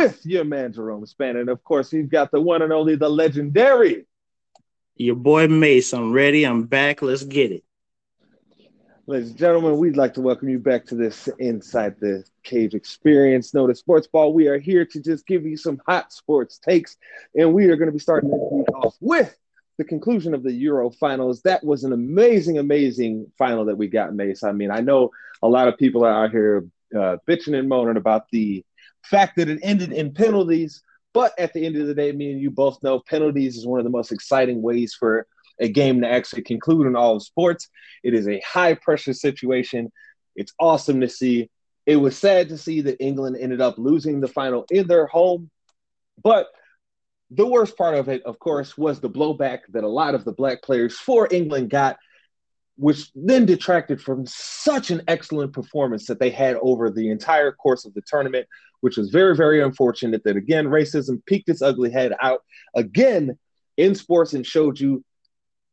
with your man Jerome Span, and of course he's got the one and only, the legendary. Your boy Mace. I'm ready. I'm back. Let's get it. Ladies and gentlemen, we'd like to welcome you back to this Inside the Cage experience. Know the sports ball. We are here to just give you some hot sports takes, and we are going to be starting this week off with the conclusion of the Euro finals. That was an amazing, amazing final that we got, Mace. I mean, I know a lot of people are out here uh, bitching and moaning about the fact that it ended in penalties, but at the end of the day, me and you both know penalties is one of the most exciting ways for a game to actually conclude in all of sports. It is a high pressure situation. It's awesome to see. It was sad to see that England ended up losing the final in their home. But the worst part of it, of course, was the blowback that a lot of the black players for England got, which then detracted from such an excellent performance that they had over the entire course of the tournament, which was very, very unfortunate that again, racism peeked its ugly head out again in sports and showed you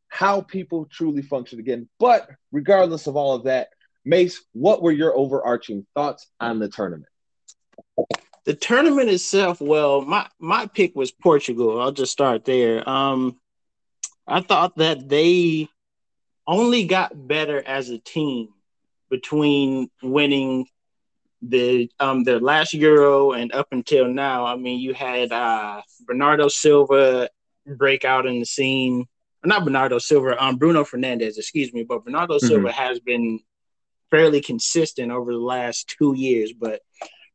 how people truly function again. But regardless of all of that, Mace, what were your overarching thoughts on the tournament? The tournament itself, well, my my pick was Portugal. I'll just start there. Um, I thought that they only got better as a team between winning the um their last Euro and up until now. I mean, you had uh Bernardo Silva break out in the scene not Bernardo Silva, um, Bruno Fernandes, excuse me, but Bernardo mm-hmm. Silva has been fairly consistent over the last two years. But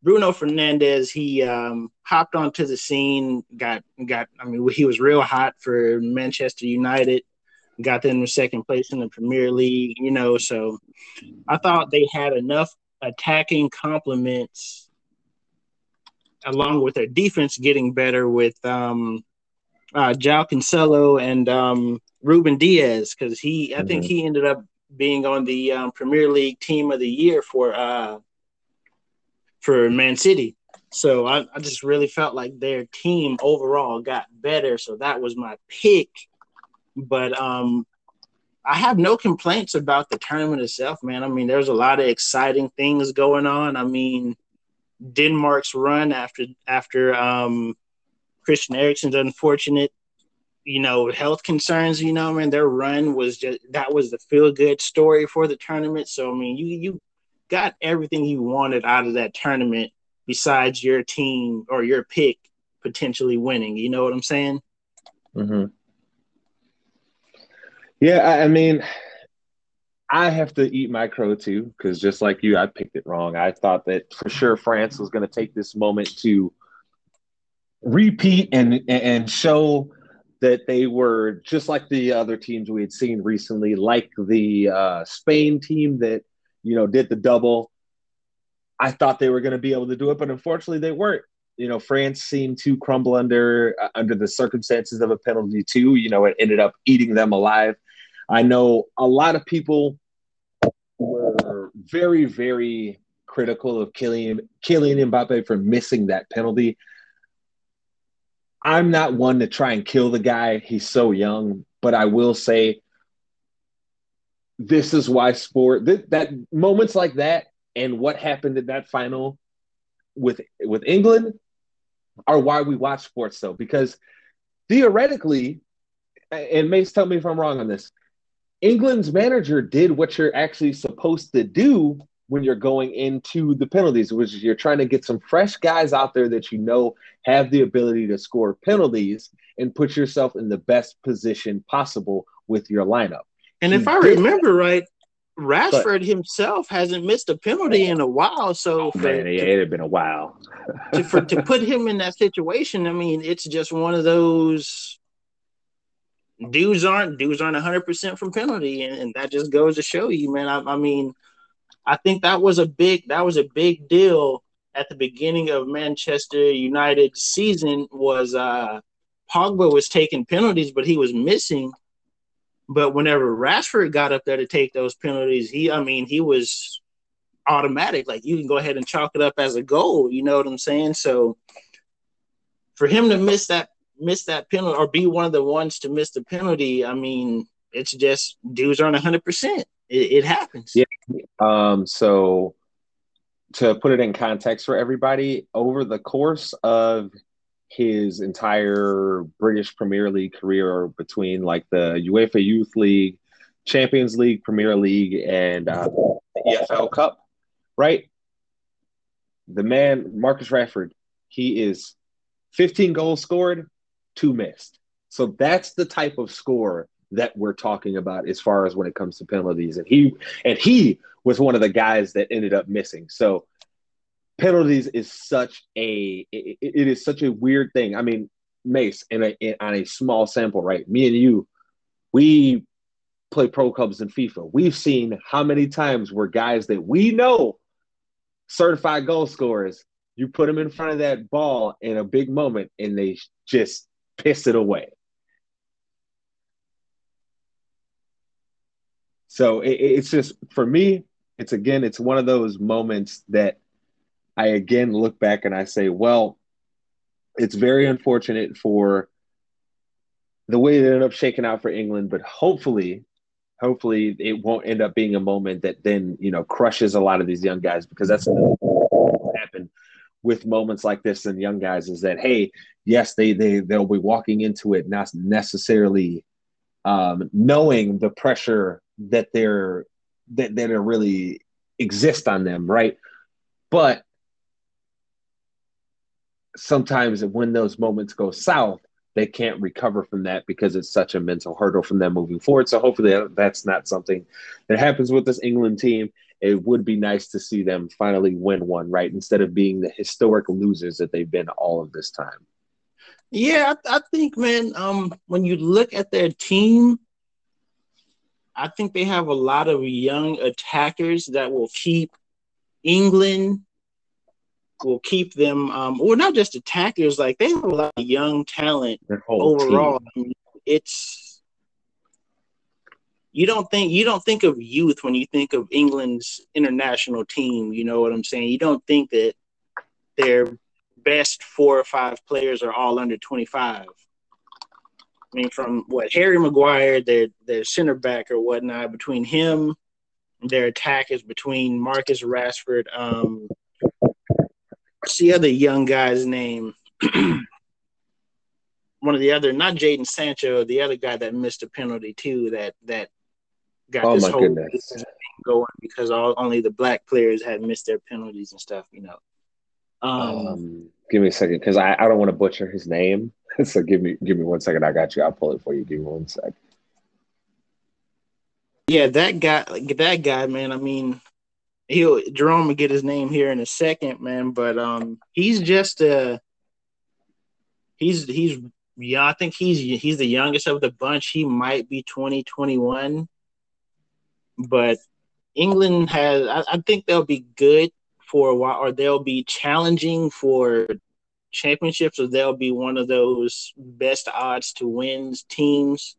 Bruno Fernandes, he um, hopped onto the scene, got got. I mean, he was real hot for Manchester United. Got them in second place in the Premier League, you know. So I thought they had enough attacking complements, along with their defense getting better with um, uh, João Cancelo and um, Ruben Dias because he, mm-hmm. I think mm-hmm. he ended up being on the um, Premier League Team of the Year for uh, for Man City. So I, I just really felt like their team overall got better. So that was my pick. But um, I have no complaints about the tournament itself, man. I mean, there's a lot of exciting things going on. I mean, Denmark's run after after um, Christian Eriksen's unfortunate, you know, health concerns, you know, man, their run was just that was the feel good story for the tournament. So I mean, you you got everything you wanted out of that tournament besides your team or your pick potentially winning. You know what I'm saying? Mm-hmm. Yeah, I, I mean, I have to eat my crow too, because just like you, I picked it wrong. I thought that for sure France was going to take this moment to repeat and and show that they were just like the other teams we had seen recently, like the uh, Spain team that you know did the double. I thought they were going to be able to do it, but unfortunately they weren't. You know, France seemed to crumble under uh, under the circumstances of a penalty too. You know, it ended up eating them alive. I know a lot of people were very, very critical of Kylian Kylian Mbappe for missing that penalty. I'm not one to try and kill the guy. He's so young, but I will say this is why sport that, that moments like that and what happened in that final with with England are why we watch sports though because theoretically and Mace tell me if I'm wrong on this England's manager did what you're actually supposed to do when you're going into the penalties, which is you're trying to get some fresh guys out there that you know have the ability to score penalties and put yourself in the best position possible with your lineup. And he if I did, remember right, Rashford but, himself hasn't missed a penalty in a while. So oh, man, it had been a while. to, for, to put him in that situation, I mean, it's just one of those dudes aren't dudes aren't 100 percent from penalty, and, and, that just goes to show you, man. I, I mean I think that was a big that was a big deal at the beginning of Manchester United season was uh Pogba was taking penalties, but he was missing. But whenever Rashford got up there to take those penalties, he I mean he was automatic. Like you can go ahead and chalk it up as a goal. You know what I'm saying? So for him to miss that miss that penalty or be one of the ones to miss the penalty, I mean, it's just dudes aren't hundred percent. It, happens. Yeah. Um, so to put it in context for everybody, over the course of his entire British Premier League career between like the UEFA Youth League, Champions League, Premier League, and uh, the EFL Cup, right? The man, Marcus Rashford, he is 15 goals scored, two missed. So that's the type of score that we're talking about as far as when it comes to penalties. And he and he was one of the guys that ended up missing. So penalties is such a it, it is such a weird thing. I mean, Mace in a in, on a small sample, right? Me and you, we play pro clubs in FIFA. We've seen how many times where guys that we know certified goal scorers, you put them in front of that ball in a big moment and they just piss it away. So it, it's just for me, it's again, it's one of those moments that I again look back and I say, well, it's very unfortunate for the way it ended up shaking out for England, but hopefully, hopefully it won't end up being a moment that then you know crushes a lot of these young guys because that's with moments like this and young guys is that hey, yes, they they they'll be walking into it not necessarily um, knowing the pressure that they're that that are really exist on them, right? But sometimes when those moments go south, they can't recover from that because it's such a mental hurdle from them moving forward. So hopefully that's not something that happens with this England team. It would be nice to see them finally win one, right? Instead of being the historic losers that they've been all of this time. Yeah, I, I think, man, um, when you look at their team, I think they have a lot of young attackers that will keep England will keep them um or not just attackers like they have a lot of young talent overall I mean, it's you don't think you don't think of youth when you think of England's international team you know what I'm saying you don't think that their best four or five players are all under 25 I mean, from what Harry Maguire, their their center back or whatnot, between him, their attack is between Marcus Rashford, um, what's the other young guy's name? One of the other, not Jadon Sancho, the other guy that missed a penalty too. That that got oh this whole goodness. going because all only the black players had missed their penalties and stuff. You know. Um, um give me a second because I, I don't want to butcher his name. so give me give me one second. I got you. I'll pull it for you. Give me one sec. Yeah, that guy, that guy, man. I mean, he'll Jerome will get his name here in a second, man. But um, he's just a he's he's yeah. I think he's he's the youngest of the bunch. He might be 20, 21. But England has. I, I think they'll be good for a while, or they'll be challenging for championships, or they'll be one of those best odds to wins teams.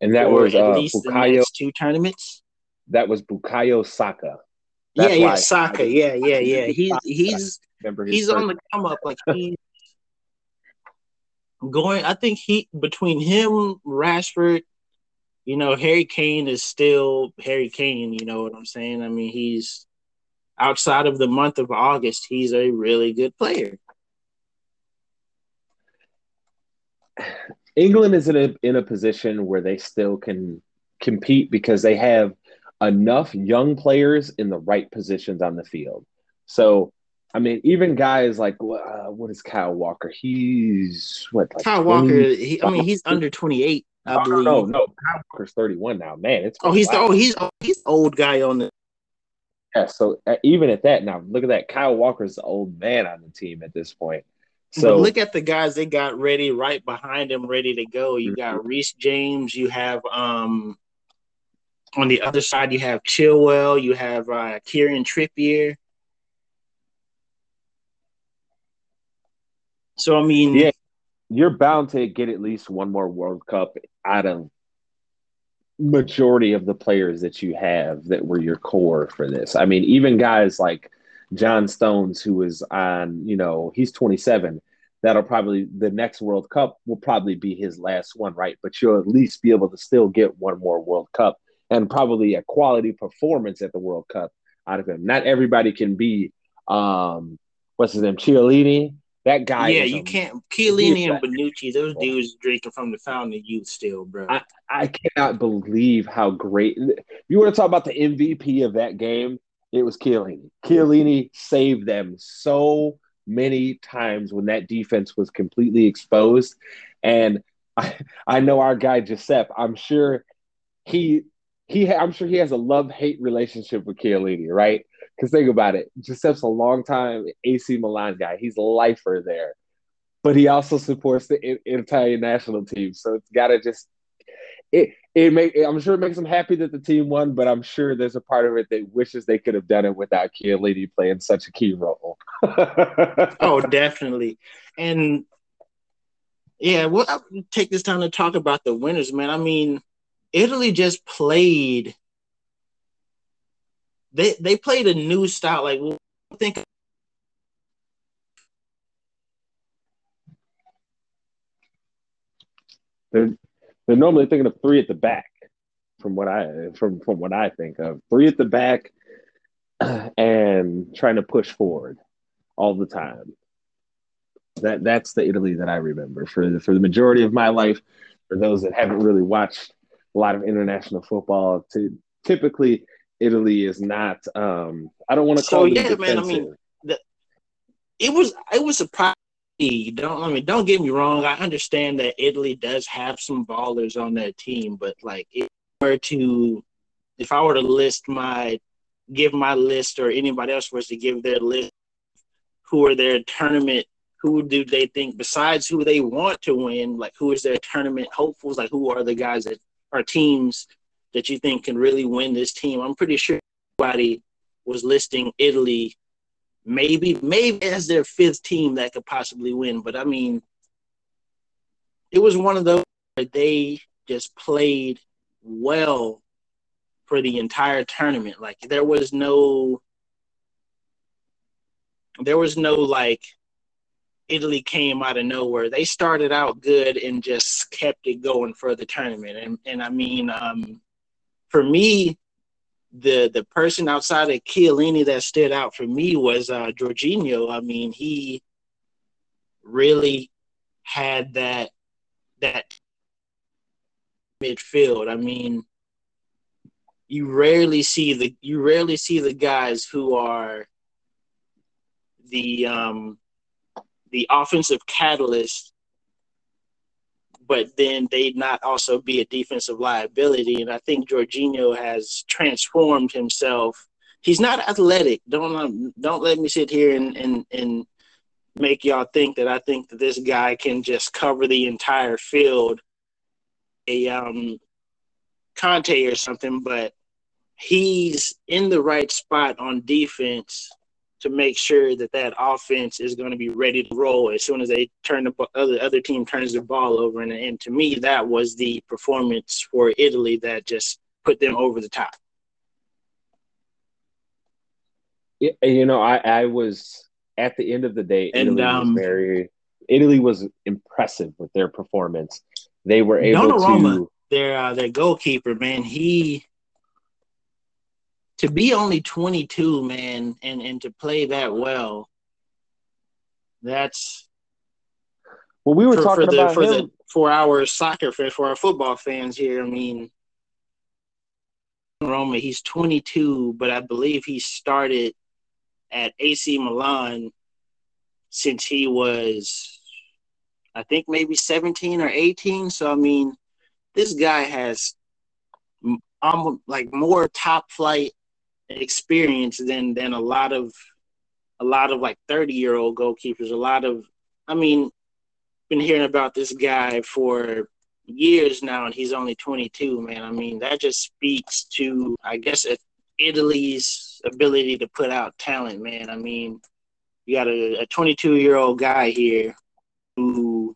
And that was at uh, least Bukayo, two tournaments. That was Bukayo Saka. That's yeah, yeah, Saka. Yeah, yeah, yeah. He's he's he's on the come up. Like he's going. I think he between him, Rashford, you know, Harry Kane is still Harry Kane. You know what I'm saying? I mean, he's outside of the month of August, he's a really good player. England is in a in a position where they still can compete because they have enough young players in the right positions on the field. So, I mean, even guys like uh, what is Kyle Walker? He's what? Like Kyle 20? Walker. He, I mean, he's under twenty eight. I oh, believe. No, no, Kyle Walker's thirty one now. Man, it's oh, he's the, oh, he's oh, he's old guy on the. Yeah, so uh, even at that, now look at that. Kyle Walker's the old man on the team at this point. So but look at the guys they got ready right behind him, ready to go. You got mm-hmm. Reece James. You have um on the other side you have Chilwell. You have uh, Kieran Trippier. So I mean, yeah, you're bound to get at least one more World Cup out of majority of the players that you have that were your core for this. I mean, even guys like John Stones, who is on, you know, he's 27. That'll probably the next World Cup will probably be his last one, right? But you'll at least be able to still get one more World Cup and probably a quality performance at the World Cup out of him. Not everybody can be um what's his name, Chiellini. That guy. Yeah, you a, can't. Chiellini and Bonucci, those dudes drinking from the fountain of youth still, bro. I, I cannot believe how great. You want to talk about the MVP of that game? It was Chiellini. Chiellini saved them so many times when that defense was completely exposed. And I, I know our guy Giuseppe. I'm sure he he. I'm sure he has a love hate relationship with Chiellini, right? Because think about it, Giuseppe's a long time AC Milan guy. He's a lifer there, but he also supports the Italian national team. So it's got to just it it make I'm sure it makes him happy that the team won, but I'm sure there's a part of it that wishes they could have done it without Chiellini playing such a key role. oh, definitely, and yeah, well, I'll take this time to talk about the winners, man. I mean, Italy just played they they played a new style. Like I think they're they're normally thinking of three at the back, from what I from from what I think of three at the back, and trying to push forward all the time. That that's the Italy that I remember for the, for the majority of my life. For those that haven't really watched a lot of international football, to typically Italy is not. Um, I don't want to call so, yeah, defensive. man. I mean, the, it was it was surprising. Don't I mean? Don't get me wrong. I understand that Italy does have some ballers on that team, but like, if I were to, if I were to list my, give my list, or anybody else was to give their list, who are their tournament who do they think besides who they want to win like who is their tournament hopefuls like who are the guys that are teams that you think can really win this team. I'm pretty sure everybody was listing Italy maybe maybe as their fifth team that could possibly win. But I mean, it was one of those where they just played well for the entire tournament. Like there was no there was no like Italy came out of nowhere. They started out good and just kept it going for the tournament. And and I mean, um, for me, the the person outside of Chiellini that stood out for me was uh, Jorginho. I mean, he really had that that midfield. I mean, you rarely see the you rarely see the guys who are the um the offensive catalyst but then they not also be a defensive liability. And I think Jorginho has transformed himself. He's not athletic. Don't um, don't let me sit here and and and make y'all think that I think that this guy can just cover the entire field, a um, Kanté or something. But he's in the right spot on defense to make sure that that offense is going to be ready to roll as soon as they turn the other other team turns the ball over. And, and to me, that was the performance for Italy that just put them over the top. Yeah, you know, I, I was at the end of the day, and Italy um, was very Italy was impressive with their performance. They were able Donnarumma, to their uh, their goalkeeper, man. He to be only 22, man, and and to play that well, that's well, we were for, talking for the, about for him. the for our soccer fans, for our football fans here. I mean, Roma, he's 22, but I believe he started at AC Milan since he was, I think maybe 17 or 18. So I mean, this guy has um, like more top flight experience than than a lot of a lot of like 30 year old goalkeepers. A lot of i mean been hearing about this guy for years now and he's only 22 man. I mean that just speaks to i guess italy's ability to put out talent man. I mean you got a 22 year old guy here who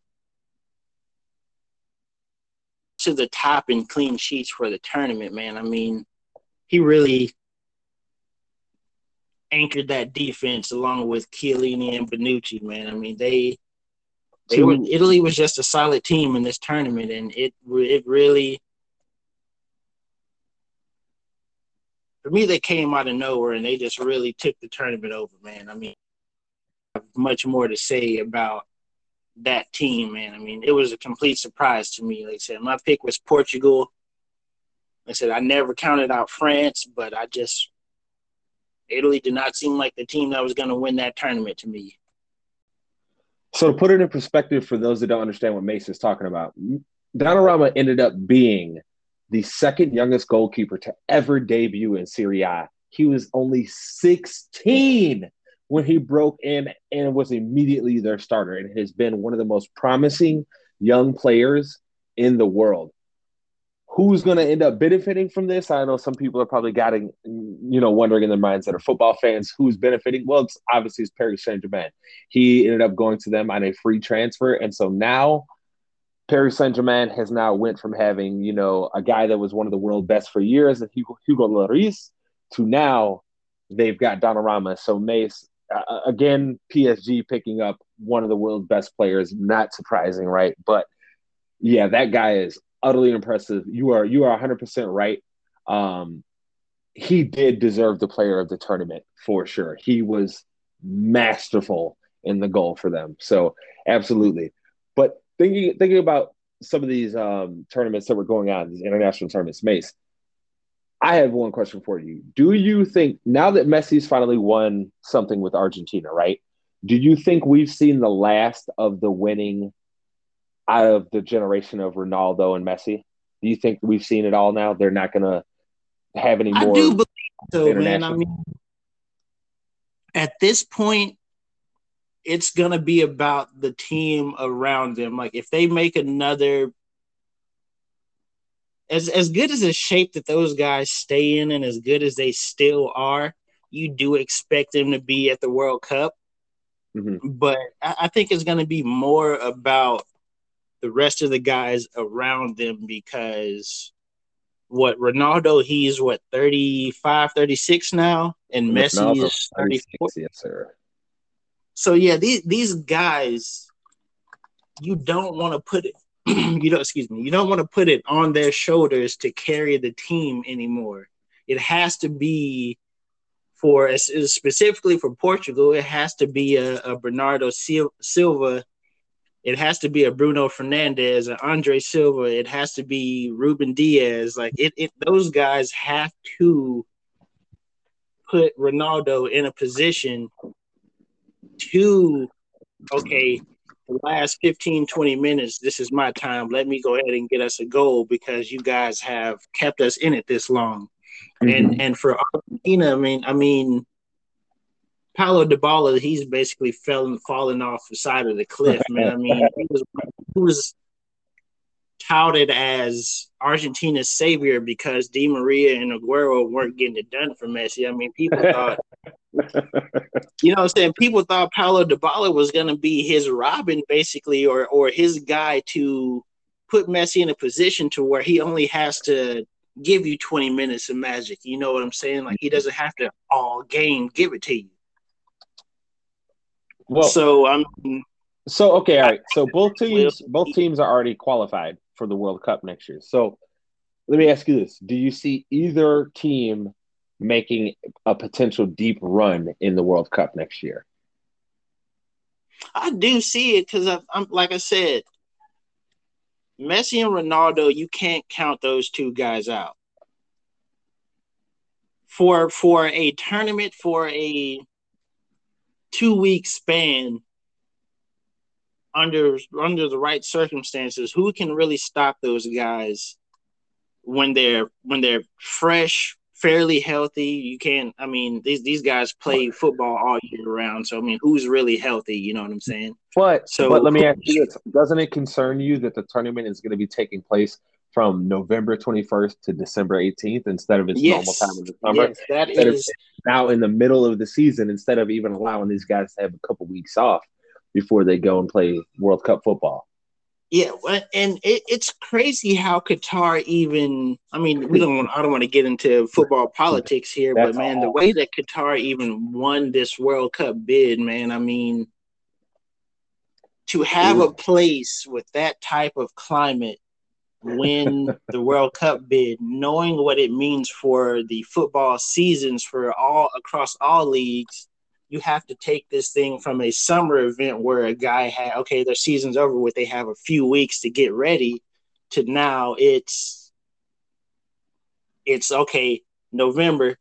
to the top in clean sheets for the tournament man. I mean he really anchored that defense along with Chiellini and Bonucci, man. I mean, they they were Italy was just a solid team in this tournament, and it it really for me, they came out of nowhere and they just really took the tournament over, man. I mean, much more to say about that team, man. I mean, it was a complete surprise to me. Like I said, my pick was Portugal. Like I said I never counted out France, but I just Italy did not seem like the team that was going to win that tournament to me. So to put it in perspective for those that don't understand what Mace is talking about, Donnarumma ended up being the second youngest goalkeeper to ever debut in Serie A. He was only 16 when he broke in and was immediately their starter and has been one of the most promising young players in the world. Who's going to end up benefiting from this? I know some people are probably getting, you know, wondering in their minds that are football fans who's benefiting. Well, it's obviously it's Paris Saint Germain. He ended up going to them on a free transfer, and so now Paris Saint Germain has now went from having, you know, a guy that was one of the world best for years, Hugo, Hugo Lloris, to now they've got Donnarumma. So Mace, uh, again, PSG picking up one of the world's best players. Not surprising, right? But yeah, that guy is utterly impressive. You are you are 100 percent right. Um, he did deserve the player of the tournament for sure. He was masterful in the goal for them. So absolutely. But thinking thinking about some of these um, tournaments that were going on, these international tournaments, Mace. I have one question for you. Do you think now that Messi's finally won something with Argentina, right? Do you think we've seen the last of the winning out of the generation of Ronaldo and Messi? Do you think we've seen it all now? They're not going to have any more. I do believe so, man. I mean, at this point, it's gonna be about the team around them. Like if they make another as as good as the shape that those guys stay in and as good as they still are, you do expect them to be at the World Cup. Mm-hmm. But I, I think it's gonna be more about the rest of the guys around them because what Ronaldo he's what 35 36 now and Messi is 34 yes sir so yeah, these these guys, you don't want to put it, you don't excuse me, you don't want to put it on their shoulders to carry the team anymore. It has to be for specifically for Portugal. It has to be a, a Bernardo Silva. It has to be a Bruno Fernandes, an Andre Silva. It has to be Ruben Dias. Like it, it those guys have to put Ronaldo in a position to okay the last 15 20 minutes this is my time let me go ahead and get us a goal because you guys have kept us in it this long mm-hmm. and and for argentina i mean i mean Paulo Dybala, he's basically falling falling off the side of the cliff, man. I mean, he was, he was touted as Argentina's savior because Di Maria and Aguero weren't getting it done for Messi. I mean, people thought, you know, what I'm saying people thought Paulo Dybala was going to be his Robin, basically, or or his guy to put Messi in a position to where he only has to give you 20 minutes of magic. You know what I'm saying? Like he mm-hmm. doesn't have to all game give it to you. Well, so I'm. So okay, all right. So both teams, both teams are already qualified for the World Cup next year. So let me ask you this: Do you see either team making a potential deep run in the World Cup next year? I do see it because I'm like I said, Messi and Ronaldo. You can't count those two guys out for for a tournament for a two week span under under the right circumstances, who can really stop those guys when they're when they're fresh, fairly healthy? You can't. I mean, these these guys play football all year round. So I mean, who's really healthy? You know what I'm saying? But so, but let me ask you this: Doesn't it concern you that the tournament is going to be taking place? From November 21st to December 18th instead of its yes. normal time of the summer. Yes, that instead is now in the middle of the season instead of even allowing these guys to have a couple weeks off before they go and play World Cup football. Yeah, and it, it's crazy how Qatar even. I mean, we don't. Want, I don't want to get into football politics here, but man, the way that Qatar even won this World Cup bid, man. I mean, to have a place with that type of climate win the World Cup bid, knowing what it means for the football seasons for all across all leagues, you have to take this thing from a summer event where a guy had okay, their season's over with, they have a few weeks to get ready, to now it's it's okay, November,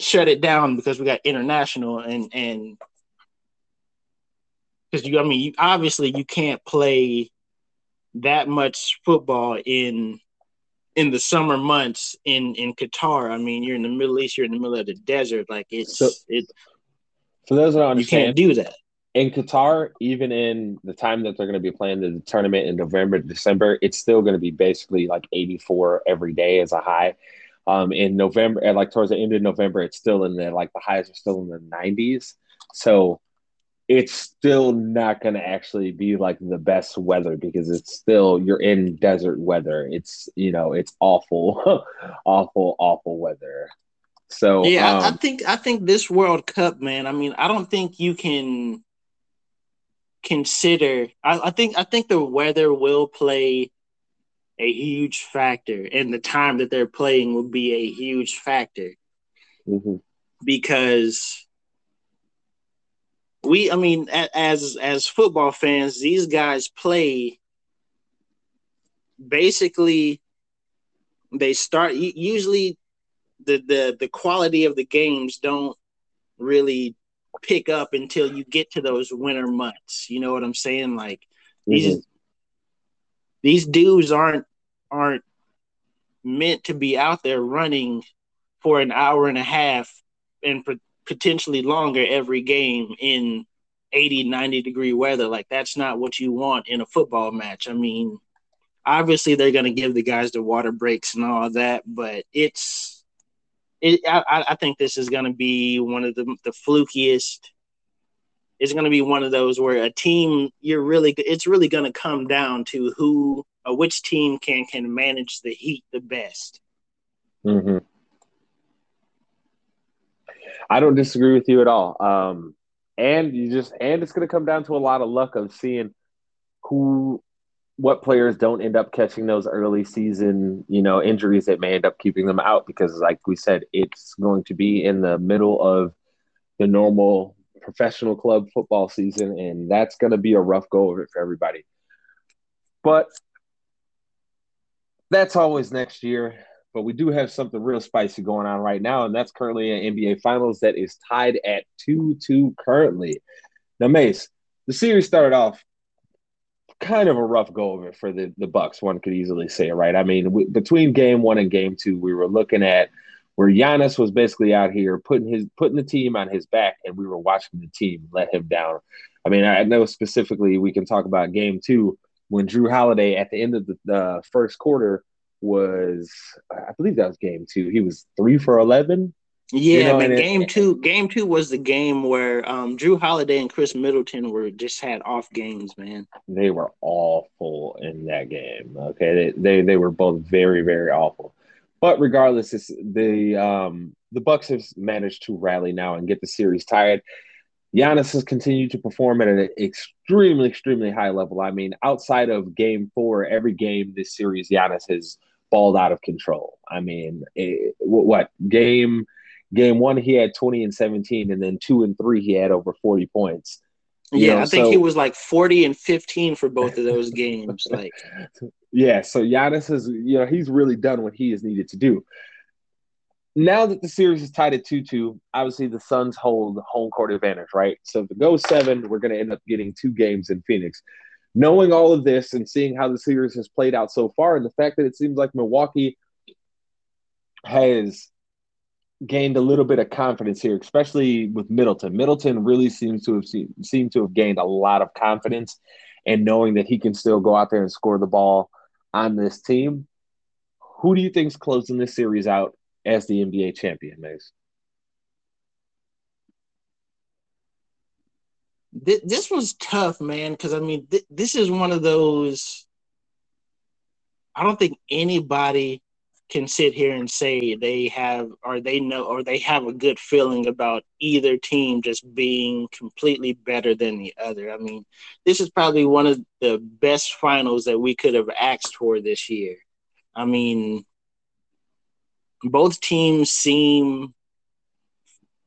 shut it down because we got international and and because you I mean you, obviously you can't play that much football in in the summer months in in Qatar. I mean, you're in the Middle East, you're in the middle of the desert. Like it's so, it. For those that understand, you can't do that in Qatar. Even in the time that they're going to be playing the tournament in November, December, it's still going to be basically like 84 every day as a high. Um, in November, like towards the end of November, it's still in the like the highs are still in the 90s. So it's still not going to actually be like the best weather because it's still you're in desert weather. It's you know it's awful, awful, awful weather. So yeah, um, I, I think I think this World Cup, man. I mean, I don't think you can consider. I, I think I think the weather will play a huge factor, and the time that they're playing will be a huge factor mm-hmm. because we i mean as as football fans these guys play basically they start usually the the the quality of the games don't really pick up until you get to those winter months you know what i'm saying like these mm-hmm. these dudes aren't aren't meant to be out there running for an hour and a half and potentially longer every game in 80 90 degree weather. Like that's not what you want in a football match. I mean obviously they're going to give the guys the water breaks and all that but it's it i, I think this is going to be one of the the flukiest it's going to be one of those where a team you're really it's really going to come down to who or which team can can manage the heat the best. Mm-hmm. I don't disagree with you at all. Um, and you just and it's going to come down to a lot of luck of seeing who what players don't end up catching those early season you know injuries that may end up keeping them out because like we said it's going to be in the middle of the normal professional club football season and that's going to be a rough go of it for everybody but that's always next year but we do have something real spicy going on right now, and that's currently an NBA Finals that is tied at 2 2 currently. Now, Mace, the series started off kind of a rough go of it for the, the Bucks, one could easily say, right? I mean, we, between game one and game two, we were looking at where Giannis was basically out here putting his putting the team on his back, and we were watching the team let him down. I mean, I know specifically we can talk about game two when Jrue Holiday at the end of the, the first quarter was I believe that was game two. He was three for eleven. Yeah, you know, mean, game it, two. Game two was the game where um, Jrue Holiday and Khris Middleton were just had off games. Man, they were awful in that game. Okay, they they, they were both very very awful. But regardless, it's the um, the Bucks have managed to rally now and get the series tied. Giannis has continued to perform at an extremely, extremely high level. I mean, outside of game four, every game this series, Giannis has balled out of control. I mean, it, what game game one he had 20 and 17 and then 2 and 3 he had over 40 points. You yeah, know, I think so, he was like 40 and 15 for both of those games like Yeah, so Giannis is you know, he's really done what he is needed to do. Now that the series is tied at 2-2, obviously the Suns hold home court advantage, right? So if it goes 7, we're going to end up getting two games in Phoenix knowing all of this and seeing how the series has played out so far, and the fact that it seems like Milwaukee has gained a little bit of confidence here, especially with Middleton. Middleton really seems to have seen, seemed to have gained a lot of confidence and knowing that he can still go out there and score the ball on this team. Who do you think's closing this series out as the NBA champion, Mace? Th- this was tough, man. Because I mean, th- this is one of those. I don't think anybody can sit here and say they have or they know or they have a good feeling about either team just being completely better than the other. I mean, this is probably one of the best finals that we could have asked for this year. I mean, both teams seem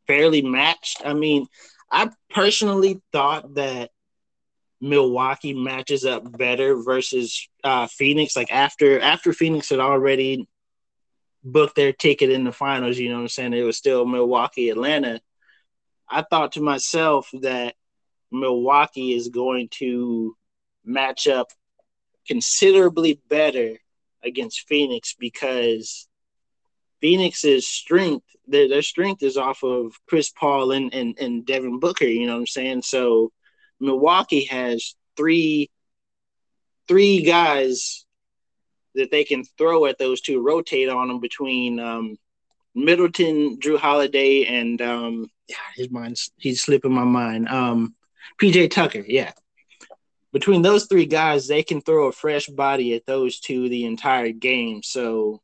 fairly matched. I mean, I personally thought that Milwaukee matches up better versus uh, Phoenix. Like after after Phoenix had already booked their ticket in the finals, you know what I'm saying? It was still Milwaukee, Atlanta. I thought to myself that Milwaukee is going to match up considerably better against Phoenix because Phoenix's strength, their, their strength is off of Chris Paul and, and, and Devin Booker, you know what I'm saying? So Milwaukee has three three guys that they can throw at those two, rotate on them between um, Middleton, Jrue Holiday, and um, yeah, his mind's he's slipping my mind. Um, PJ Tucker, yeah. Between those three guys, they can throw a fresh body at those two the entire game. So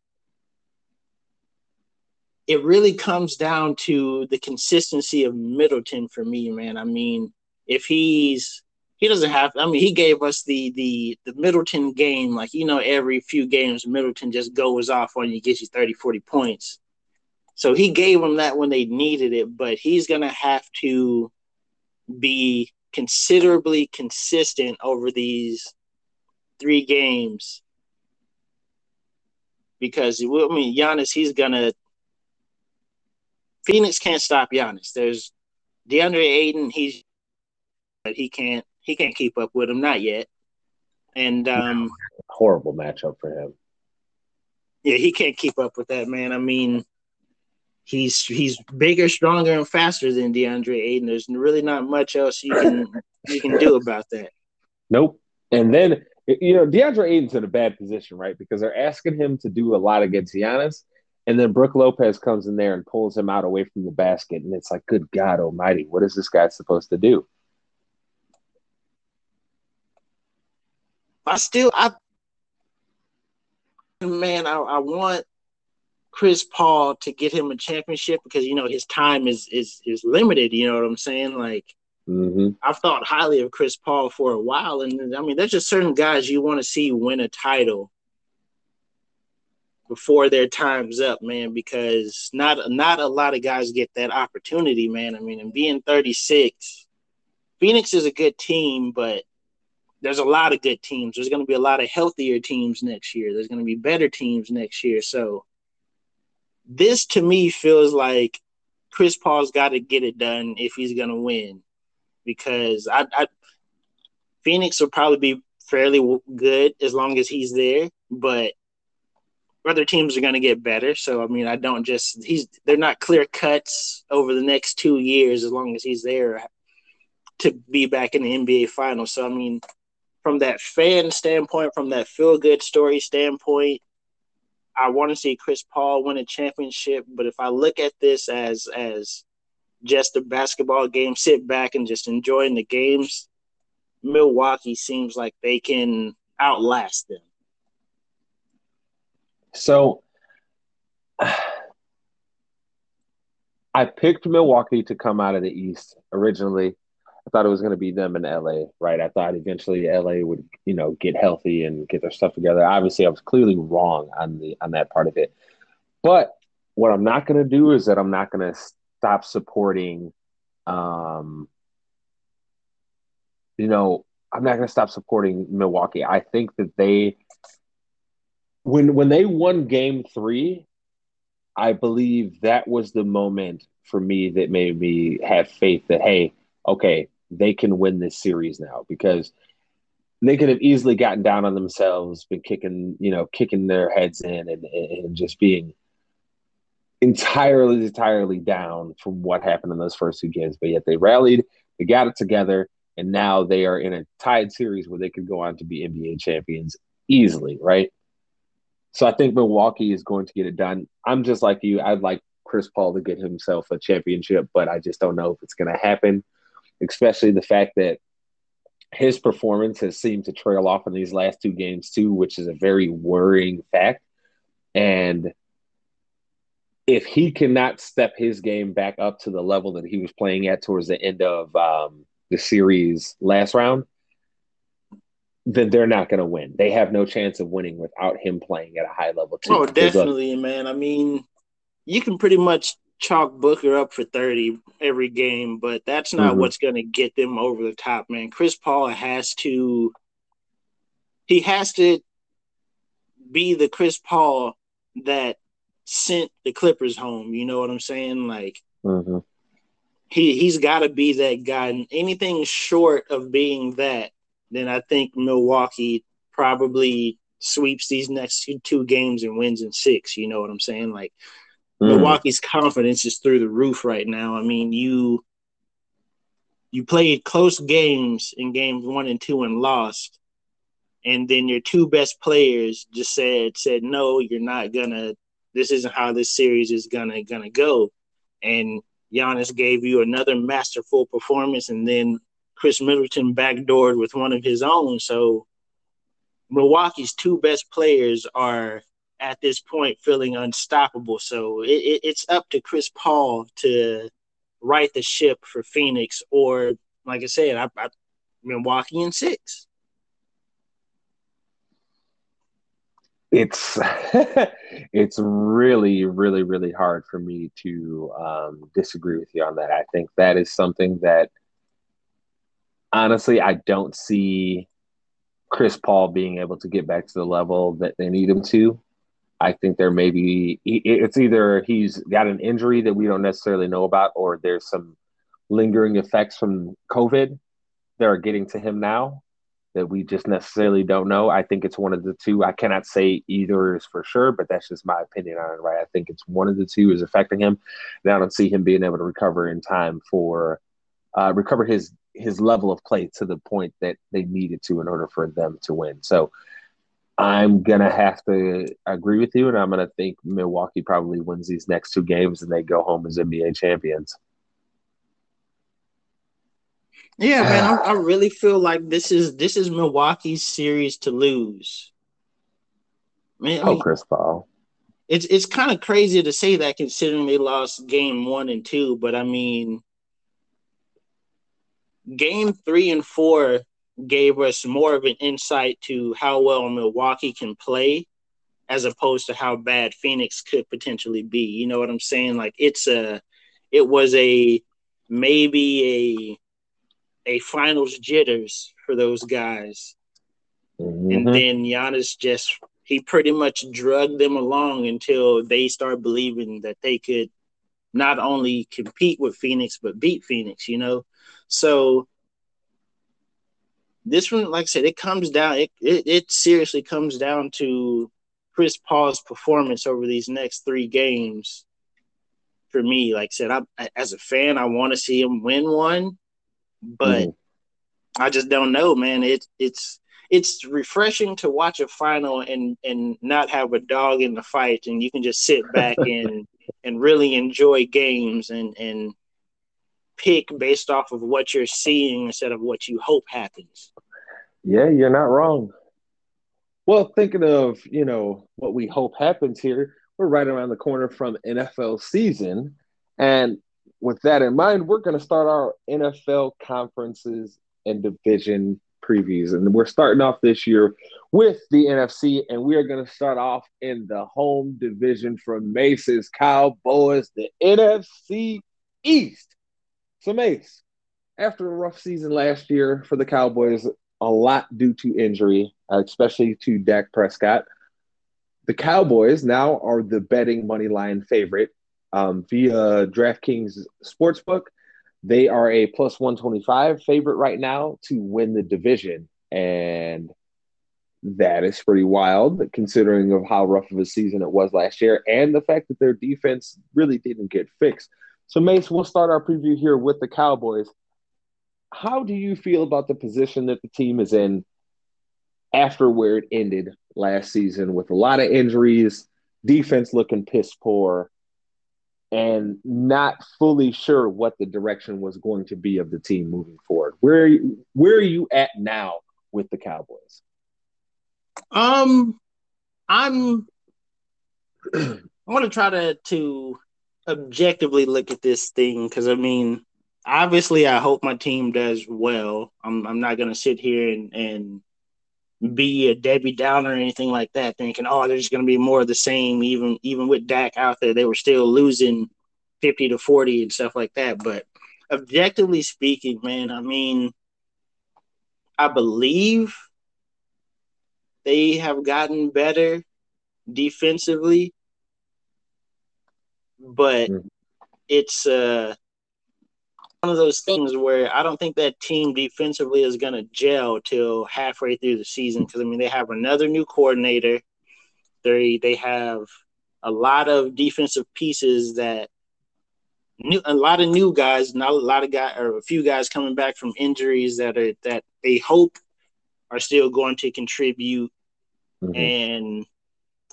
it really comes down to the consistency of Middleton for me, man. I mean, if he's he doesn't have I mean he gave us the the the Middleton game like you know every few games Middleton just goes off on you gets you 30 40 points. So he gave them that when they needed it, but he's going to have to be considerably consistent over these three games because I mean Giannis he's going to Phoenix can't stop Giannis. There's DeAndre Ayton he's but he can't he can't keep up with him, not yet. And um horrible matchup for him. Yeah, he can't keep up with that man. I mean, he's he's bigger, stronger, and faster than DeAndre Ayton. There's really not much else you can you can do about that. Nope. And then you know DeAndre Ayton's in a bad position, right? Because they're asking him to do a lot against Giannis, and then Brook Lopez comes in there and pulls him out away from the basket, and it's like, good God Almighty, what is this guy supposed to do? I still I man, I, I want Chris Paul to get him a championship because you know his time is is is limited. You know what I'm saying? Like mm-hmm. I've thought highly of Chris Paul for a while, and I mean there's just certain guys you want to see win a title before their time's up, man. Because not not a lot of guys get that opportunity, man. I mean, and being 36, Phoenix is a good team, but there's a lot of good teams. There's going to be a lot of healthier teams next year. There's going to be better teams next year. So this to me feels like Chris Paul's got to get it done if he's going to win, because I, I Phoenix will probably be fairly good as long as he's there, but other teams are going to get better. So I mean, I don't just he's they're not clear cuts over the next two years as long as he's there to be back in the NBA Finals. So I mean, from that fan standpoint, from that feel good story standpoint, I want to see Chris Paul win a championship. But if I look at this as as just a basketball game, sit back and just enjoying the games, Milwaukee seems like they can outlast them. So I picked Milwaukee to come out of the East originally I thought it was going to be them in LA, right? I thought eventually LA would, you know, get healthy and get their stuff together. Obviously, I was clearly wrong on the on that part of it. But what I'm not going to do is that I'm not going to stop supporting um you know, I'm not going to stop supporting Milwaukee. I think that they when when they won game 3, I believe that was the moment for me that made me have faith that hey, okay, they can win this series now because they could have easily gotten down on themselves, been kicking, you know, kicking their heads in and, and just being entirely, entirely down from what happened in those first two games. But yet they rallied, they got it together, and now they are in a tied series where they could go on to be NBA champions easily, right? So I think Milwaukee is going to get it done. I'm just like you. I'd like Chris Paul to get himself a championship, but I just don't know if it's going to happen especially the fact that his performance has seemed to trail off in these last two games too, which is a very worrying fact. And if he cannot step his game back up to the level that he was playing at towards the end of um, the series last round, then they're not going to win. They have no chance of winning without him playing at a high level. Too. Oh, definitely, man. I mean, you can pretty much chalk Booker up for 30 every game, but that's not mm-hmm. what's going to get them over the top, man. Chris Paul has to he has to be the Chris Paul that sent the Clippers home. You know what I'm saying? Like mm-hmm. he he's got to be that guy. And anything short of being that, then I think Milwaukee probably sweeps these next two, games and wins in six. You know what I'm saying? Like mm. Milwaukee's confidence is through the roof right now. I mean, you you played close games in games one and two and lost and then your two best players just said said no you're not gonna this isn't how this series is gonna gonna go. And Giannis gave you another masterful performance, and then Khris Middleton backdoored with one of his own. So Milwaukee's two best players are at this point feeling unstoppable. So it, it, it's up to Chris Paul to right the ship for Phoenix, or like I said, I, I Milwaukee in six. it's it's really really really hard for me to um, disagree with you on that i think that is something that honestly i don't see chris paul being able to get back to the level that they need him to i think there may be it's either he's got an injury that we don't necessarily know about or there's some lingering effects from covid that are getting to him now that we just necessarily don't know. I think it's one of the two. I cannot say either is for sure, but that's just my opinion on it, right? I think it's one of the two is affecting him. And I don't see him being able to recover in time for uh, recover his his level of play to the point that they needed to in order for them to win. So I'm gonna have to agree with you, and I'm gonna think Milwaukee probably wins these next two games and they go home as NBA champions. Yeah, ah. man, I, I, really feel like this is this is Milwaukee's series to lose. Man, I oh, mean, Chris Paul. It's it's kind of crazy to say that considering they lost game one and two, but I mean, game three and four gave us more of an insight to how well Milwaukee can play as opposed to how bad Phoenix could potentially be. You know what I'm saying? Like it's a it was a maybe a a finals jitters for those guys. Mm-hmm. And then Giannis just he pretty much drugged them along until they start believing that they could not only compete with Phoenix but beat Phoenix, you know. So this one, like I said, it comes down. It, it, it seriously comes down to Chris Paul's performance over these next three games. For me, like I said, I as a fan, I want to see him win one, but mm I just don't know, man. It's it's it's refreshing to watch a final and and not have a dog in the fight, and you can just sit back and and really enjoy games and and pick based off of what you're seeing instead of what you hope happens. Yeah, you're not wrong. Well, thinking of you know what we hope happens here, we're right around the corner from NFL season, and with that in mind, we're going to start our NFL conferences and division previews. And we're starting off this year with the NFC, and we are going to start off in the home division from Mace's Cowboys, the NFC East. So, Mace, after a rough season last year for the Cowboys, a lot due to injury, especially to Dak Prescott. The Cowboys now are the betting money line favorite um, via DraftKings Sportsbook. They are a plus 125 favorite right now to win the division. And that is pretty wild considering of how rough of a season it was last year and the fact that their defense really didn't get fixed. So Mace, we'll start our preview here with the Cowboys. How do you feel about the position that the team is in after where it ended last season with a lot of injuries, defense looking piss poor, and not fully sure what the direction was going to be of the team moving forward. Where where are you at now with the Cowboys? Um, I'm I'm gonna try to to objectively look at this thing because I mean, obviously, I hope my team does well. I'm I'm not gonna sit here and and be a Debbie Downer or anything like that, thinking, oh, there's to be more of the same. Even even with Dak out there, they were still losing fifty to forty and stuff like that. But objectively speaking, man, I mean, I believe they have gotten better defensively, but mm. it's uh one of those things where I don't think that team defensively is going to gel till halfway through the season because I mean they have another new coordinator. They they have a lot of defensive pieces that new a lot of new guys, not a lot of guys or a few guys coming back from injuries that are that they hope are still going to contribute. Mm-hmm. And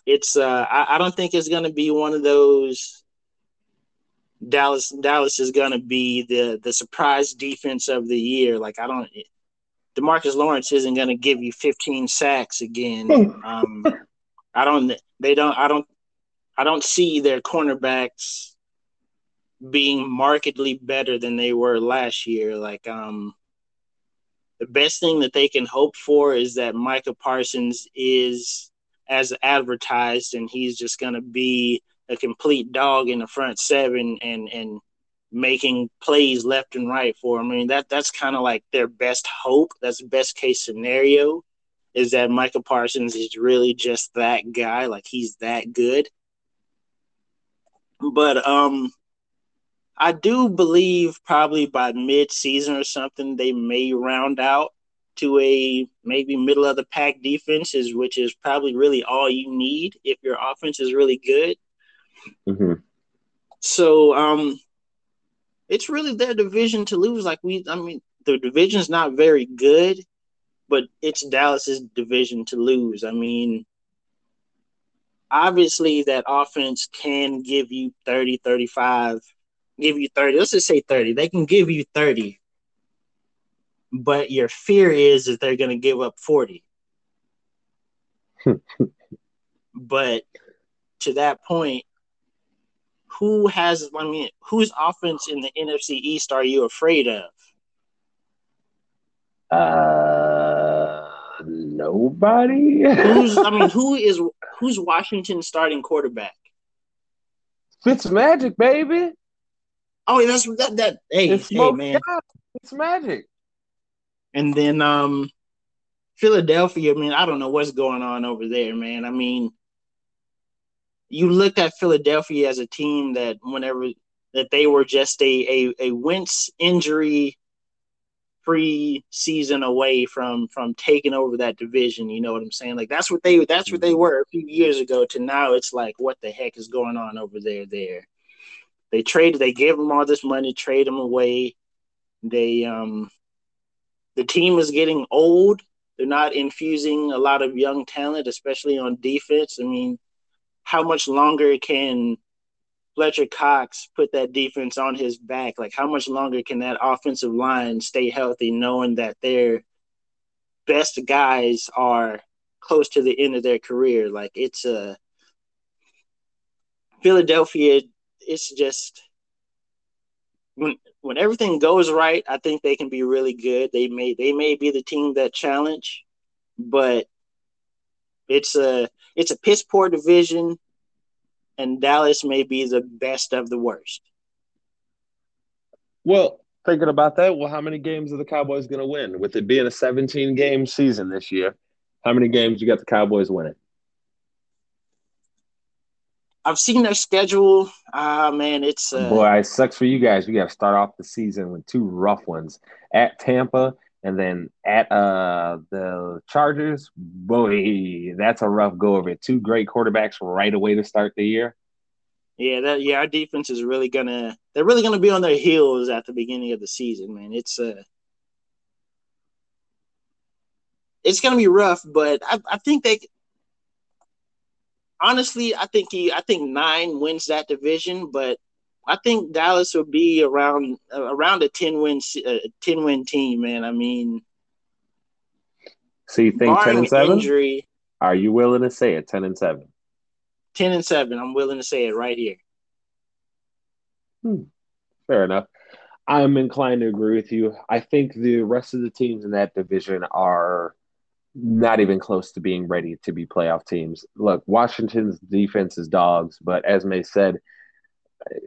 it's uh I, I don't think it's gonna be one of those Dallas Dallas is gonna be the the surprise defense of the year. Like I don't Demarcus Lawrence isn't gonna give you 15 sacks again. um, I don't they don't I don't I don't see their cornerbacks being markedly better than they were last year. Like um the best thing that they can hope for is that Micah Parsons is as advertised and he's just gonna be a complete dog in the front seven and and making plays left and right for them. I mean that that's kind of like their best hope. That's best case scenario is that Michael Parsons is really just that guy, like he's that good. But um I do believe probably by mid season or something they may round out to a maybe middle of the pack defenses, which is probably really all you need if your offense is really good. Mm-hmm. So um, it's really their division to lose. Like we, I mean, the division's not very good, but it's Dallas's division to lose. I mean, obviously that offense can give you 30, 35, give you 30. Let's just say 30. They can give you 30. But your fear is that they're going to give up 40. but to that point, who has I mean, whose offense in the NFC East are you afraid of? Uh, nobody. who's I mean, who is who's Washington starting quarterback? Fitzmagic, baby. Oh, that's that that. Hey, it's hey man, it's magic. And then um, Philadelphia. I mean, I don't know what's going on over there, man. I mean, you looked at Philadelphia as a team that whenever that they were just a a, a Wentz injury free season away from from taking over that division. You know what I'm saying? Like that's what they that's what they mm-hmm. were a few years ago. To now, it's like what the heck is going on over there? There, they traded. They gave them all this money, trade them away. They um, the team is getting old. They're not infusing a lot of young talent, especially on defense. I mean, how much longer can Fletcher Cox put that defense on his back? Like, how much longer can that offensive line stay healthy, knowing that their best guys are close to the end of their career? Like, it's a Philadelphia. It's just when when everything goes right, I think they can be really good. They may they may be the team that challenge, but it's a it's a piss poor division, and Dallas may be the best of the worst. Well, thinking about that, well, how many games are the Cowboys going to win? With it being a 17 game season this year, how many games you got the Cowboys winning? I've seen their schedule. Ah, uh, man, it's uh... boy, it sucks for you guys. We got to start off the season with two rough ones at Tampa and then at uh the Chargers, boy, that's a rough go of it. Two great quarterbacks right away to start the year. Yeah, that yeah, our defense is really gonna they're really gonna be on their heels at the beginning of the season, man. It's uh it's gonna be rough, but I, I think they honestly I think he I think nine wins that division, but I think Dallas will be around uh, around a ten win uh, ten win team, man. I mean, so you think ten and seven? Injury, Are you willing to say it ten and seven? ten and seven. I'm willing to say it right here. Hmm. Fair enough. I'm inclined to agree with you. I think the rest of the teams in that division are not even close to being ready to be playoff teams. Look, Washington's defense is dogs, but as Mace said,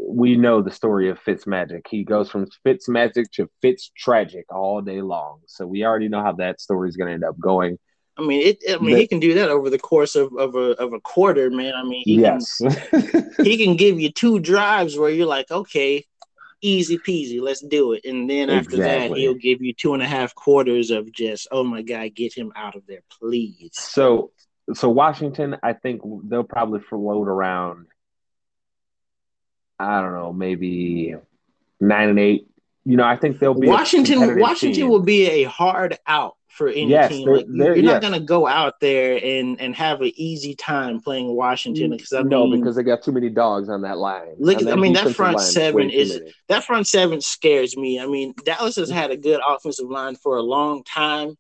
we know the story of Fitz Magic. He goes from Fitz Magic to Fitz Tragic all day long. So we already know how that story is going to end up going. I mean, it. I mean, but, he can do that over the course of, of a of a quarter, man. I mean, he yes, can, he can give you two drives where you're like, okay, easy peasy, let's do it. And then after exactly. that, he'll give you two and a half quarters of just, oh my god, get him out of there, please. So, so Washington, I think they'll probably float around I don't know, maybe nine and eight. You know, I think they'll be Washington. Washington team. will be a hard out for any yes, team. They're, like, they're, you're not going to go out there and and have an easy time playing Washington because I no, mean, because they got too many dogs on that line. Look, I mean, that front seven is that front seven scares me. I mean, Dallas has had a good offensive line for a long time,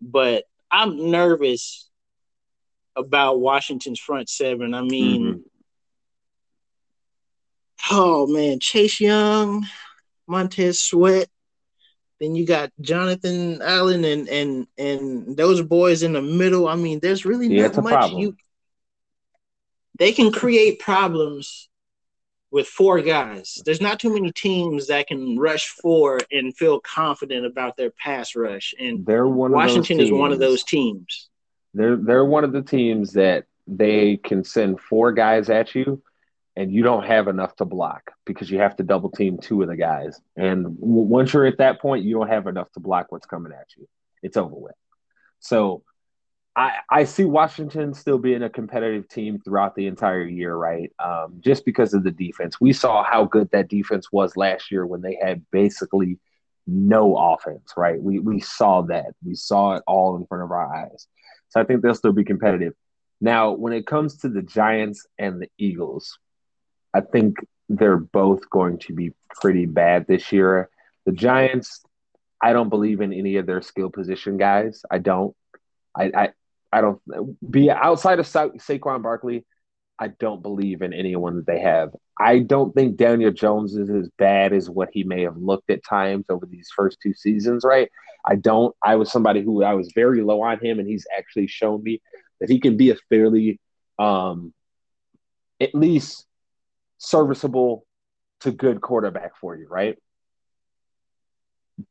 but I'm nervous about Washington's front seven. I mean. Mm-hmm oh man, Chase Young, Montez Sweat. Then you got Jonathan Allen and and and those boys in the middle. I mean, there's really yeah, not much problem. you. They can create problems with four guys. There's not too many teams that can rush four and feel confident about their pass rush. And they're one Washington is one of those teams. They're they're one of the teams that they can send four guys at you and you don't have enough to block because you have to double team two of the guys. And once you're at that point, you don't have enough to block what's coming at you. It's over with. So I, I see Washington still being a competitive team throughout the entire year, right? Um, just because of the defense. We saw how good that defense was last year when they had basically no offense, right? We, we saw that. We saw it all in front of our eyes. So I think they'll still be competitive. Now, when it comes to the Giants and the Eagles, I think they're both going to be pretty bad this year. The Giants, I don't believe in any of their skill position guys. I don't. I I, I don't be outside of Sa- Saquon Barkley. I don't believe in anyone that they have. I don't think Daniel Jones is as bad as what he may have looked at times over these first two seasons, right? I don't. I was somebody who I was very low on him, and he's actually shown me that he can be a fairly, um, at least serviceable to good quarterback for you, right?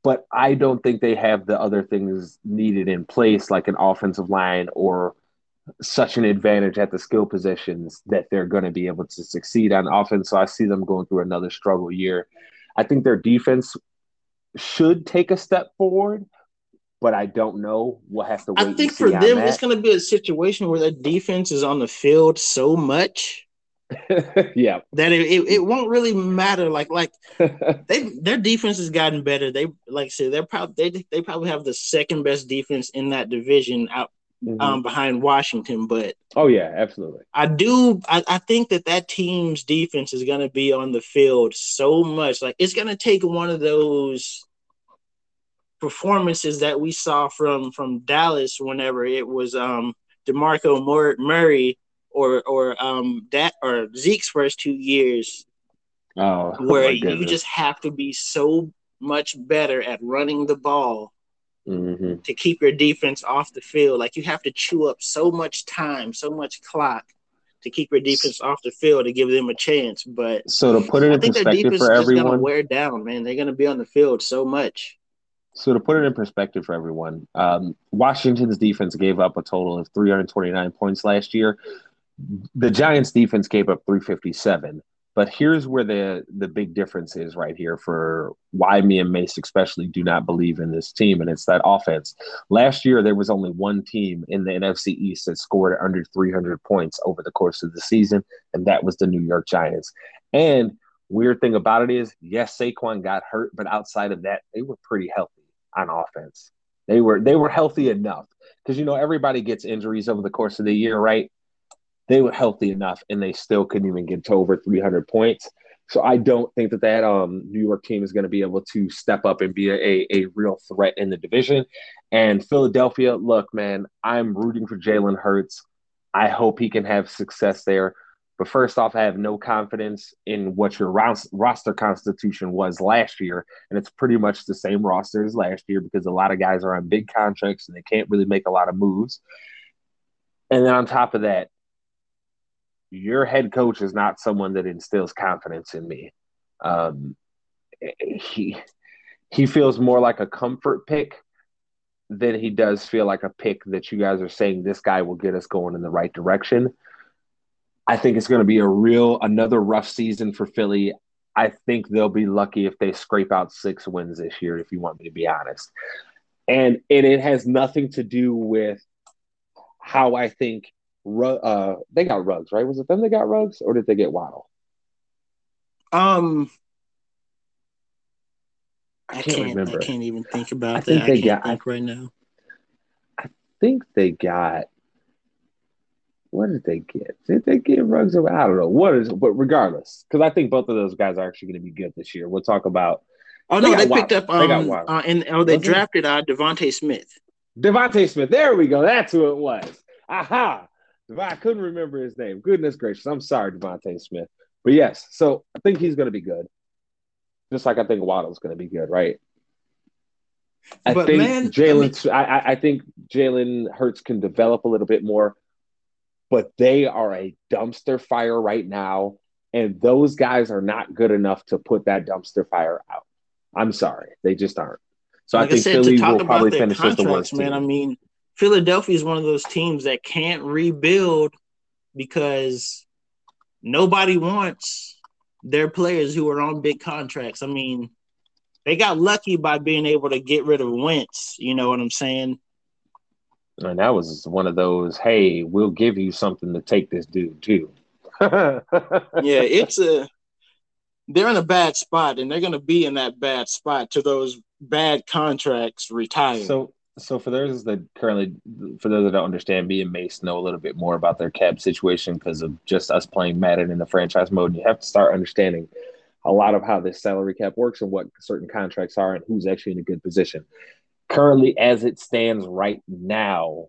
But I don't think they have the other things needed in place, like an offensive line or such an advantage at the skill positions that they're going to be able to succeed on offense. So I see them going through another struggle year. I think their defense should take a step forward, but I don't know. We'll have to wait. I think for them, it's going to be a situation where their defense is on the field so much yeah. That it, it, it, won't really matter. Like like they their defense has gotten better. They like I said, they're probably they, they probably have the second best defense in that division out mm-hmm. um behind Washington. But oh yeah, absolutely. I do. I, I think that that team's defense is going to be on the field so much. Like it's going to take one of those performances that we saw from from Dallas whenever it was um DeMarco Murray or or um that or Zeke's first two years. Oh, where you just have to be so much better at running the ball mm-hmm. to keep your defense off the field. Like you have to chew up so much time, so much clock to keep your defense off the field to give them a chance. But so to put it in perspective for everyone, gonna wear down, man. They're gonna be on the field so much. So to put it in perspective for everyone, um, Washington's defense gave up a total of 329 points last year, the Giants defense gave up 357. But here's where the the big difference is right here for why me and Mace especially do not believe in this team, and it's that offense. Last year there was only one team in the NFC East that scored under 300 points over the course of the season, and that was the New York Giants. And weird thing about it is, yes, Saquon got hurt, but outside of that, they were pretty healthy on offense. They were they were healthy enough because you know everybody gets injuries over the course of the year, right? They were healthy enough and they still couldn't even get to over 300 points. So I don't think that that um, New York team is going to be able to step up and be a, a real threat in the division. And Philadelphia, look, man, I'm rooting for Jalen Hurts. I hope he can have success there. But first off, I have no confidence in what your roster constitution was last year. And it's pretty much the same roster as last year because a lot of guys are on big contracts and they can't really make a lot of moves. And then on top of that, your head coach is not someone that instills confidence in me. Um, he he feels more like a comfort pick than he does feel like a pick that you guys are saying this guy will get us going in the right direction. I think it's going to be a real another rough season for Philly. I think they'll be lucky if they scrape out six wins this year, if you want me to be honest. And and it has nothing to do with how I think uh, they got Ruggs, right? Was it them that got Ruggs, or did they get Waddle? Um, I can't, can't remember. I can't even think about I that. Think they I got think right now. I think they got what did they get? Did they get Ruggs? I don't know. What is, but regardless, because I think both of those guys are actually going to be good this year. We'll talk about. Oh no, they, they picked up. Um, they got um, uh, and oh, they drafted uh, DeVonta Smith. DeVonta Smith. There we go. That's who it was. Aha. I couldn't remember his name. Goodness gracious. I'm sorry, DeVonta Smith. But yes, so I think he's going to be good. Just like I think Waddle's going to be good, right? I but think Jalen. I, mean, I, I think Jalen Hurts can develop a little bit more but they are a dumpster fire right now. And those guys are not good enough to put that dumpster fire out. I'm sorry. They just aren't. So like I think I said, Philly will probably finish as the worst. Man, team. I mean, Philadelphia is one of those teams that can't rebuild because nobody wants their players who are on big contracts. I mean, they got lucky by being able to get rid of Wentz. You know what I'm saying? And that was one of those, hey, we'll give you something to take this dude too. yeah, it's a they're in a bad spot and they're gonna be in that bad spot to those bad contracts retire. So so for those that currently for those that don't understand, me and Mace know a little bit more about their cap situation because of just us playing Madden in the franchise mode. And you have to start understanding a lot of how this salary cap works and what certain contracts are and who's actually in a good position currently as it stands right now,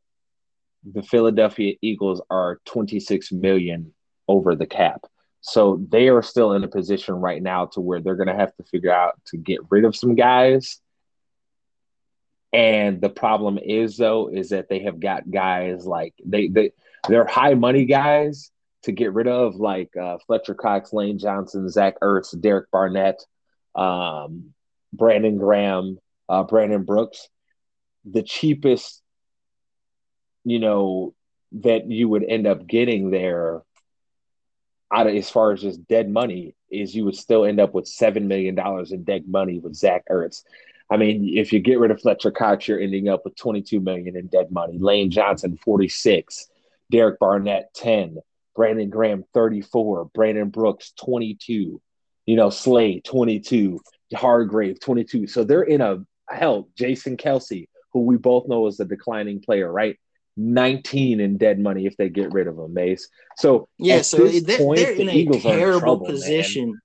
the Philadelphia Eagles are 26 million over the cap. So they are still in a position right now to where they're going to have to figure out to get rid of some guys. And the problem is though is that they have got guys like they they they're high money guys to get rid of like uh, Fletcher Cox, Lane Johnson, Zach Ertz, Derek Barnett, um, Brandon Graham, uh, Brandon Brooks, the cheapest, you know, that you would end up getting there out of as far as just dead money is you would still end up with seven million dollars in dead money with Zach Ertz. I mean, if you get rid of Fletcher Cox, you're ending up with 22 million in dead money. Lane Johnson, 46, Derek Barnett, 10, Brandon Graham, 34, Brandon Brooks, 22, you know, Slay, 22, Hargrave, 22. So they're in a hell, Jason Kelce, who we both know is a declining player, right? 19 in dead money if they get rid of him, Mace. So yeah, so they're, point, they're in the a terrible trouble, position man.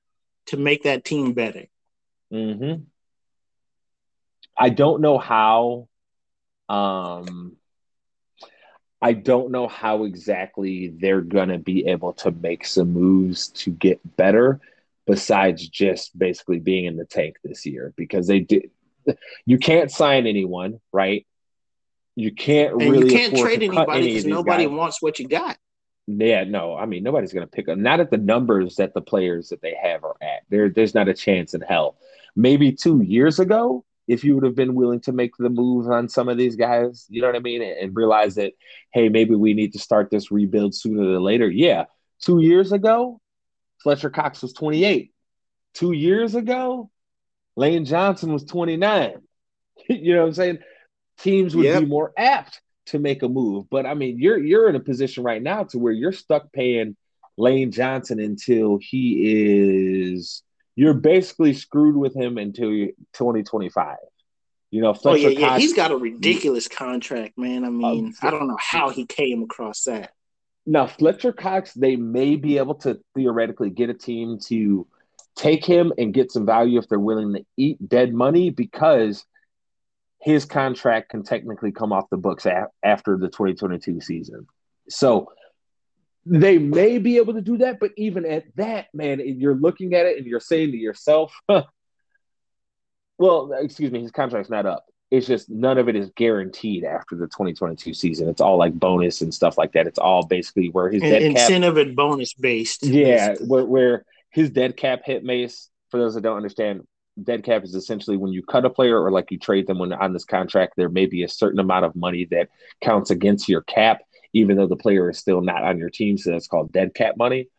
to make that team better. Mm-hmm. I don't know how. Um, I don't know how exactly they're gonna be able to make some moves to get better, besides just basically being in the tank this year because they did you can't sign anyone, right? You can't and really you can't trade anybody because any nobody guys. wants what you got. Yeah, no, I mean nobody's going to pick up. Not at the numbers that the players that they have are at. There, there's not a chance in hell. Maybe two years ago, if you would have been willing to make the move on some of these guys, you know what I mean, and, and realize that, hey, maybe we need to start this rebuild sooner than later. Yeah, two years ago, Fletcher Cox was 28. Two years ago, Lane Johnson was 29. you know what I'm saying? Teams would yep. be more apt to make a move. But I mean, you're you're in a position right now to where you're stuck paying Lane Johnson until he is you're basically screwed with him until 2025. You know, Fletcher oh yeah, yeah, he's got a ridiculous contract, man. I mean, um, I don't know how he came across that. Now, Fletcher Cox, they may be able to theoretically get a team to take him and get some value if they're willing to eat dead money because his contract can technically come off the books a- after the 2022 season. So they may be able to do that, but even at that, man, you're looking at it and you're saying to yourself, huh, well, excuse me, his contract's not up. It's just none of it is guaranteed after the 2022 season. It's all like bonus and stuff like that. It's all basically where his dead incentive cap, and bonus based. Yeah, where, where his dead cap hit mace. For those that don't understand, dead cap is essentially when you cut a player or like you trade them when on this contract, there may be a certain amount of money that counts against your cap, even though the player is still not on your team. So that's called dead cap money.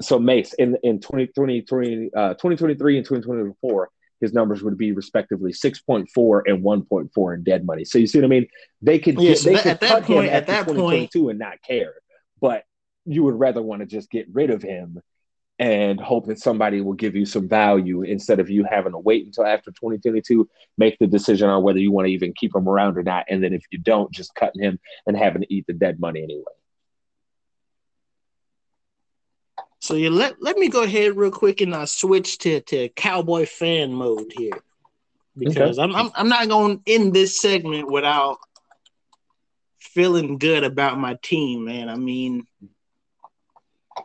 So Mace in in 2020, 20, uh, 2023 and 2024, his numbers would be respectively 6.4 and 1.4 in dead money. So you see what I mean? They could, yeah, so they that, could at that point, at that point, and not care, but you would rather want to just get rid of him and hope that somebody will give you some value instead of you having to wait until after 2022, make the decision on whether you want to even keep him around or not. And then if you don't, just cutting him and having to eat the dead money anyway. So you let let me go ahead real quick and I switch to, to cowboy fan mode here. Because okay. I'm, I'm I'm not going to end this segment without feeling good about my team, man. I mean,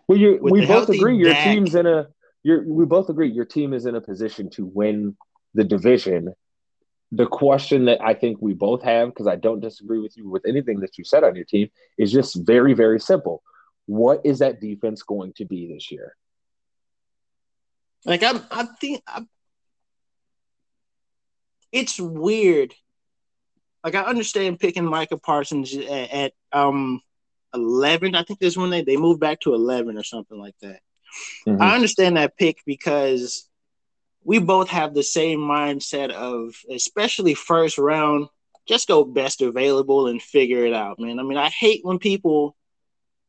well, you we both agree your Dak, team's in a. You're, we both agree your team is in a position to win the division. The question that I think we both have, because I don't disagree with you with anything that you said on your team, is just very, very simple. What is that defense going to be this year? Like I'm, I think I'm, it's weird. Like I understand picking Micah Parsons at, at um 11. I think this one they, they moved back to 11 or something like that. Mm-hmm. I understand that pick because we both have the same mindset of, especially first round, just go best available and figure it out, man. I mean, I hate when people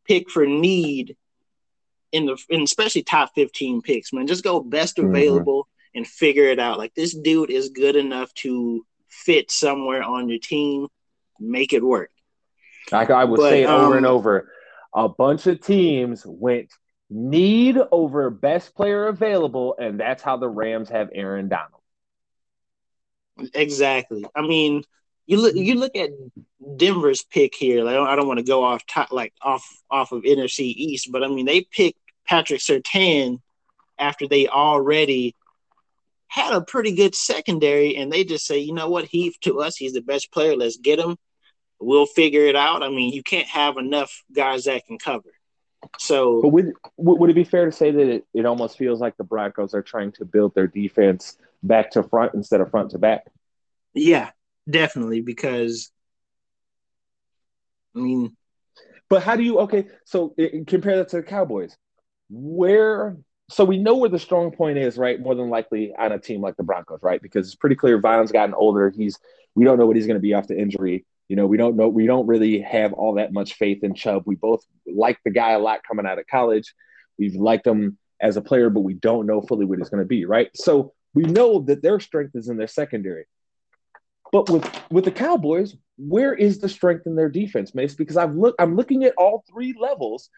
pick for need in the, in especially top 15 picks, man. Just go best mm-hmm. available mm-hmm. and figure it out. Like this dude is good enough to fit somewhere on your team, make it work. Like I would say it um, over and um, over. A bunch of teams went need over best player available, and that's how the Rams have Aaron Donald. Exactly. I mean, you look you look at Denver's pick here. Like I don't want to go off top like off off of NFC East, but I mean they picked Patrick Surtain after they already had a pretty good secondary, and they just say, you know what, he to us, he's the best player. Let's get him we'll figure it out. I mean, you can't have enough guys that can cover. So, but would would it be fair to say that it, it almost feels like the Broncos are trying to build their defense back to front instead of front to back? Yeah, definitely. Because I mean, but how do you? Okay, so it, compare that to the Cowboys. Where so we know where the strong point is, right? More than likely on a team like the Broncos, right? Because it's pretty clear Von's gotten older. He's we don't know what he's going to be after injury. You know, we don't know, we don't really have all that much faith in Chubb. We both like the guy a lot coming out of college. We've liked him as a player, but we don't know fully what he's going to be, right? So we know that their strength is in their secondary. But with with the Cowboys, where is the strength in their defense, Mace? Because I've look, I'm looking at all three levels,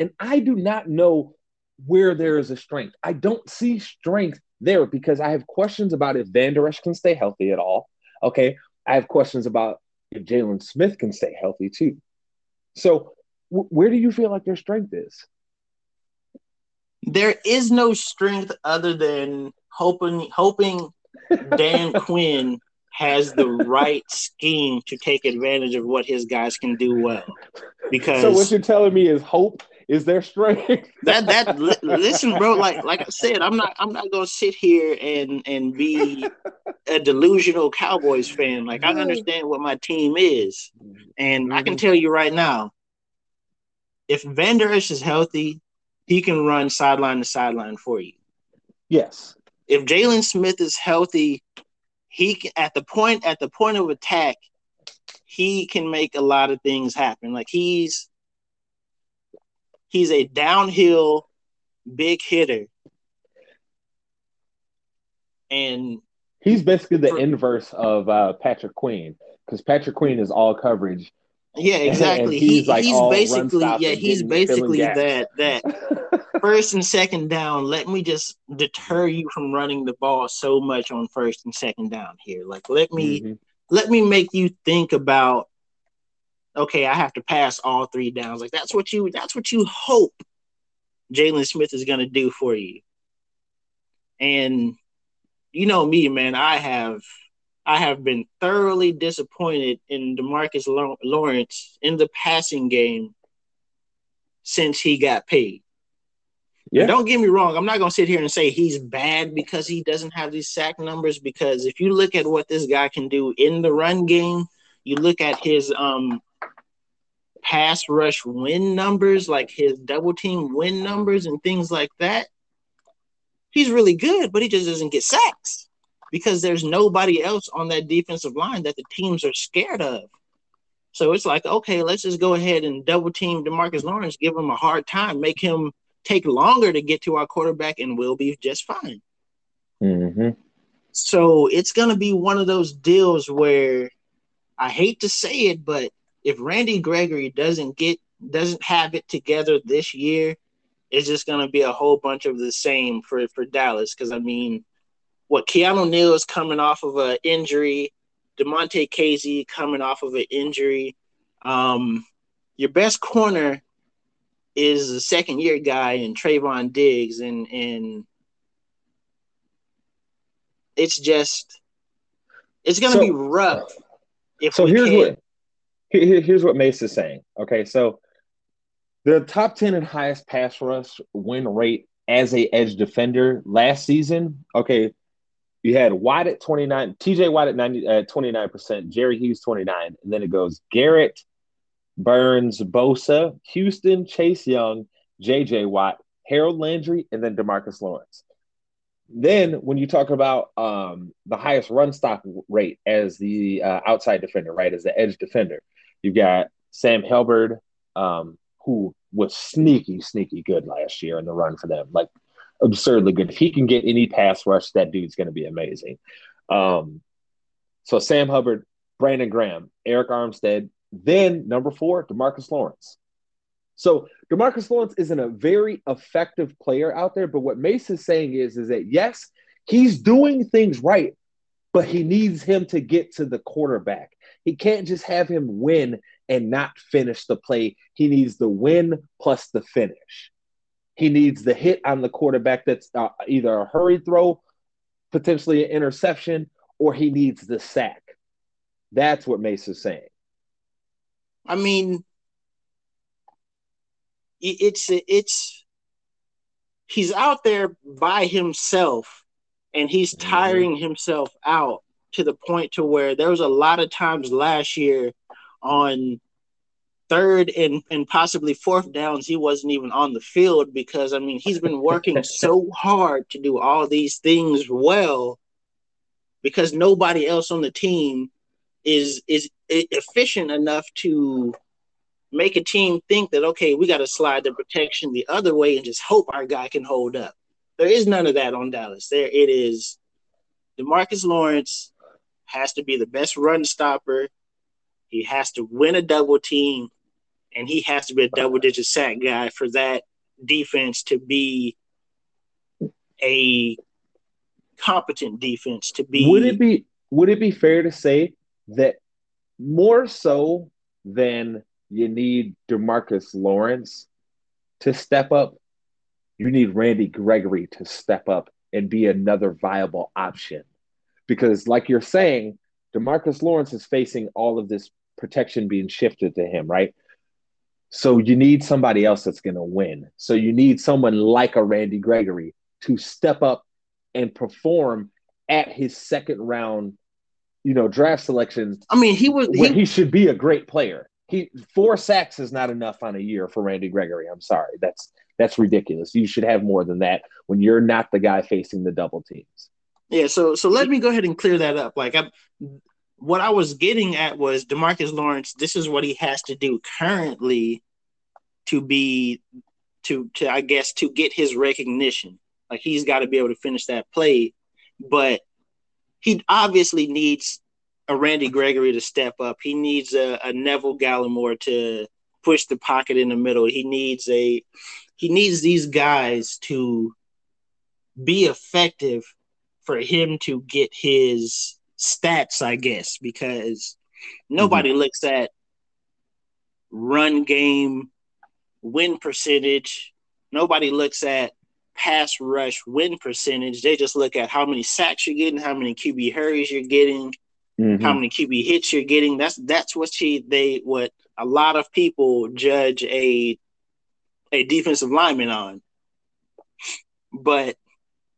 and I do not know where there is a strength. I don't see strength there because I have questions about if Van Der Esch can stay healthy at all. Okay, I have questions about if Jaylon Smith can stay healthy too. So, w- where do you feel like their strength is? There is no strength other than hoping hoping Dan Quinn has the right scheme to take advantage of what his guys can do well. Because so what you're telling me is hope is their strength. that that listen, bro. Like like I said, I'm not I'm not gonna sit here and and be a delusional Cowboys fan. Like I understand what my team is, and mm-hmm. I can mm-hmm. tell you right now, if Van Der Esch is healthy, he can run sideline to sideline for you. Yes. If Jaylon Smith is healthy, he can, at the point at the point of attack, he can make a lot of things happen. Like he's He's a downhill big hitter. And he's basically the for, inverse of uh, Patrick Queen because Patrick Queen is all coverage. Yeah, exactly. he's, he, like he's basically yeah, he's basically that that first and second down. Let me just deter you from running the ball so much on first and second down here. Like let me mm-hmm. let me make you think about okay, I have to pass all three downs. Like that's what you that's what you hope Jaylon Smith is gonna do for you. And you know me, man, I have I have been thoroughly disappointed in Demarcus Lawrence in the passing game since he got paid. Yeah. don't get me wrong. I'm not going to sit here and say he's bad because he doesn't have these sack numbers. Because if you look at what this guy can do in the run game, you look at his um pass rush win numbers, like his double team win numbers and things like that. He's really good, but he just doesn't get sacks because there's nobody else on that defensive line that the teams are scared of. So it's like, okay, let's just go ahead and double team Demarcus Lawrence, give him a hard time, make him take longer to get to our quarterback, and we'll be just fine. Mm-hmm. So it's going to be one of those deals where I hate to say it, but if Randy Gregory doesn't get doesn't have it together this year, it's just going to be a whole bunch of the same for for Dallas. Because I mean, what Keanu Neal is coming off of an injury, Damontae Kazee coming off of an injury. Um, your best corner is a second year guy in Trevon Diggs, and and it's just it's gonna so, be rough. If so here's what here, here's what Mace is saying. Okay, so the top ten and highest pass rush win rate as a edge defender last season. Okay, you had Watt at 29, TJ Watt at 90, uh, 29%, Jerry Hughes 29, and then it goes Garrett, Burns, Bosa, Houston, Chase Young, JJ Watt, Harold Landry, and then Demarcus Lawrence. Then when you talk about um, the highest run stop rate as the uh, outside defender, right, as the edge defender, you've got Sam Hubbard, um, who was sneaky, sneaky good last year in the run for them. Like absurdly good. If he can get any pass rush, that dude's going to be amazing. Um, so Sam Hubbard, Brandon Graham, Arik Armstead, then number four, Demarcus Lawrence. So Demarcus Lawrence isn't a very effective player out there, but what Mace is saying is, is that yes, he's doing things right, but he needs him to get to the quarterback. He can't just have him win and not finish the play. He needs the win plus the finish. He needs the hit on the quarterback that's uh, either a hurry throw, potentially an interception, or he needs the sack. That's what Mace is saying. I mean, it's it's he's out there by himself, and he's mm-hmm. tiring mm-hmm. himself out to the point to where there was a lot of times last year on third and, and possibly fourth downs, he wasn't even on the field because I mean he's been working so hard to do all these things well because nobody else on the team is is efficient enough to make a team think that okay, we got to slide the protection the other way and just hope our guy can hold up. There is none of that on Dallas. There it is. Demarcus Lawrence has to be the best run stopper. He has to win a double team and he has to be a double digit sack guy for that defense to be a competent defense to be would it be would it be fair to say that more so than you need Demarcus Lawrence to step up, you need Randy Gregory to step up and be another viable option. Because, like you're saying, Demarcus Lawrence is facing all of this protection being shifted to him, right? So you need somebody else that's going to win. So you need someone like a Randy Gregory to step up and perform at his second round, you know, draft selection. I mean, he was he, he should be a great player. He four sacks is not enough on a year for Randy Gregory. I'm sorry. That's that's ridiculous. You should have more than that when you're not the guy facing the double teams. Yeah, so so let me go ahead and clear that up. Like I what I was getting at was Demarcus Lawrence. This is what he has to do currently to be to to I guess to get his recognition. Like he's got to be able to finish that play, but he obviously needs a Randy Gregory to step up. He needs a, a Neville Gallimore to push the pocket in the middle. He needs a he needs these guys to be effective for him to get his stats, I guess, because nobody mm-hmm. looks at run game, win percentage. Nobody looks at pass rush win percentage. They just look at how many sacks you're getting, how many QB hurries you're getting, mm-hmm. how many QB hits you're getting. That's that's what she they what a lot of people judge a a defensive lineman on. But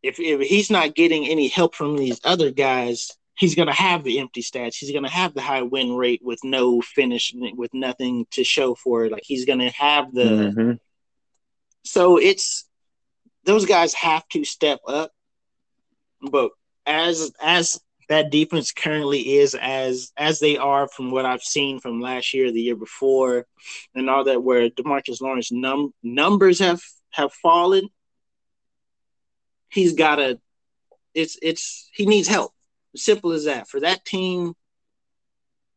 if, if he's not getting any help from these other guys, he's going to have the empty stats. He's going to have the high win rate with no finish, with nothing to show for it. Like he's going to have the. Mm-hmm. So it's those guys have to step up, but as as that defense currently is as as they are from what I've seen from last year, the year before, and all that, where Demarcus Lawrence num- numbers have have fallen. He's got to. It's it's he needs help. Simple as that. For that team,